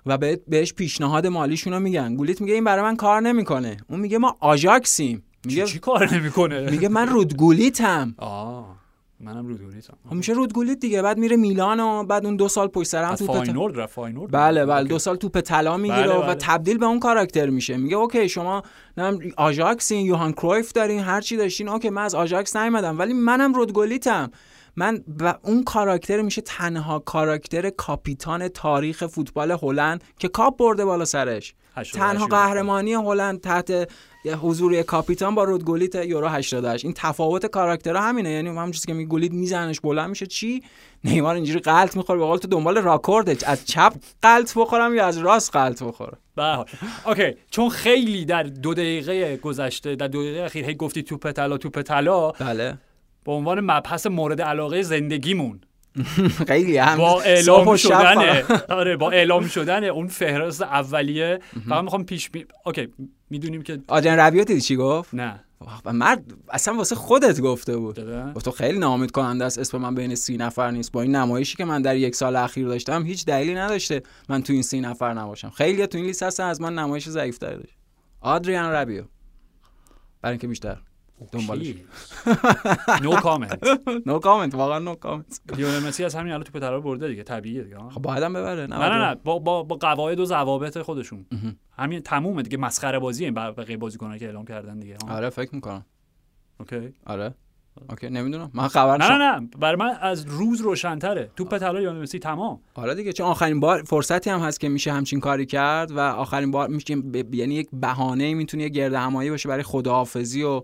و به- بهش پیشنهاد مالیشون رو میگن. گولیت میگه این برای من کار نمی‌کنه. اون میگه ما آژاکسیم. میگه چی کار نمی‌کنه؟ میگه من رودگولیتم آه. منم رودگولیتم خب میشه رودگولیت دیگه بعد میره میلان و بعد اون دو سال پشت سر هم توپ فاینورد رفت فاینورد بله بله. دو سال توپ طلا می‌گیره بله، و بله. تبدیل به اون کاراکتر میشه. میگه اوکی شما نم آژاکسین یوهان کرویف دارین هر چی داشتین اوکی من از آژاکس نیومدم. ولی منم رودگولیتم من و اون کاراکتر میشه تنها کاراکتر کاپیتان تاریخ فوتبال هلند که کاپ برده بالا سرش. 88 تنها. قهرمانی هلند تحت یه حضور کاپیتان با رودگولیت یورو 88 این تفاوت کاراکترها همینه. یعنی همون چیزی که میگه گولیت میزنش بلند میشه. چی؟ نیمار اینجوری غلط می‌خوره. به قول تو دنبال راکورده از چپ غلط بخورم یا از راست غلط بخورم؟ به. اوکی. چون خیلی در دو دقیقه گذشته در دو دقیقه اخیر هی گفتی توپ طلا توپ طلا. بله. به عنوان مبحث مورد علاقه زندگیمون خیلی هم با اعلام شدن. آره با اعلام شدن اون فهرست اولیه. فقط می‌خوام پیش می... اوکی می‌دونیم که آدریان ربیو دیدی چی گفت؟ نه. و مرد اصلا واسه خودت گفته بود. و تو خیلی ناامید کننده است. اسم من بین سی نفر نیست. با این نمایشی که من در یک سال اخیر داشتم هیچ دلیلی نداشته من تو این سی نفر نباشم. خیلی تو این لیست هستن از من نمایش ضعیف داشت. آدریان ربیو برای اینکه بیشتر. دنبالش. نو کامنت no comment واقعا no comment لیونل مسی از همین الان توپ طلا برده دیگه طبیعیه دیگه. خب بعدم ببره نه نه نه با با, با قواعد و ضوابط خودشون. همین تمومه دیگه مسخره بازی این بقیه بازیکن‌ها که اعلام کردن دیگه. آره فکر می‌کنم. اوکی. آره. اوکی نمی‌دونم. من خبر نه. نه نه. برای من از روز روشن‌تره. توپ طلا لیونل مسی تمام. آره دیگه چون آخرین بار فرصتی هم هست که میشه همچین کاری کرد و آخرین بار میشه ب- یعنی یک بهانه می‌تونه یه گرد همایی باشه برای خداحافظی و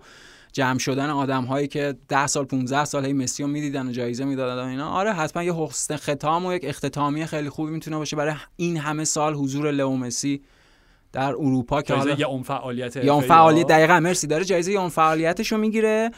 جمع شدن آدم هایی که 10 سال 15 سال هی مسی رو می‌دیدن و جایزه می‌دادن اینا آره حتما یه حسن ختام و یک اختتامیه خیلی خوبی می‌تونه باشه برای این همه سال حضور لئو مسی در اروپا که حالا یه اون فعالیت یا اون فعالیت. دقیقا مرسی داره جایزه یا اون فعالیتش رو می‌گیره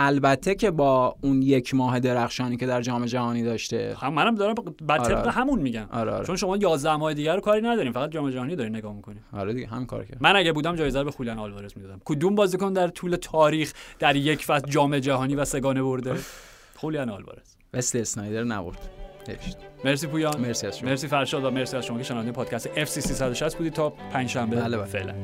البته که با اون یک ماه درخشانی که در جام جهانی داشته. هم منم دارم بر آره، طبق آره. همون میگم. آره آره. چون شما 11 ماه دیگه رو کاری نداریم فقط جام جهانی دارین نگاه می‌کنین. آره دیگه همین کار کرد من اگه بودم جایزه رو به خولیان آلوارز می‌دادم. کدوم بازیکن در طول تاریخ در یک فصل جام جهانی و سگانه برده؟ خولیان آلوارز. مثل اسنایدر نبرد نوشت. مرسی پویان. مرسی از شما. مرسی فرشاد و مرسی از شما که شنونده پادکست FC 360 بودید. تا پنج شنبه بله، بله. فعلا.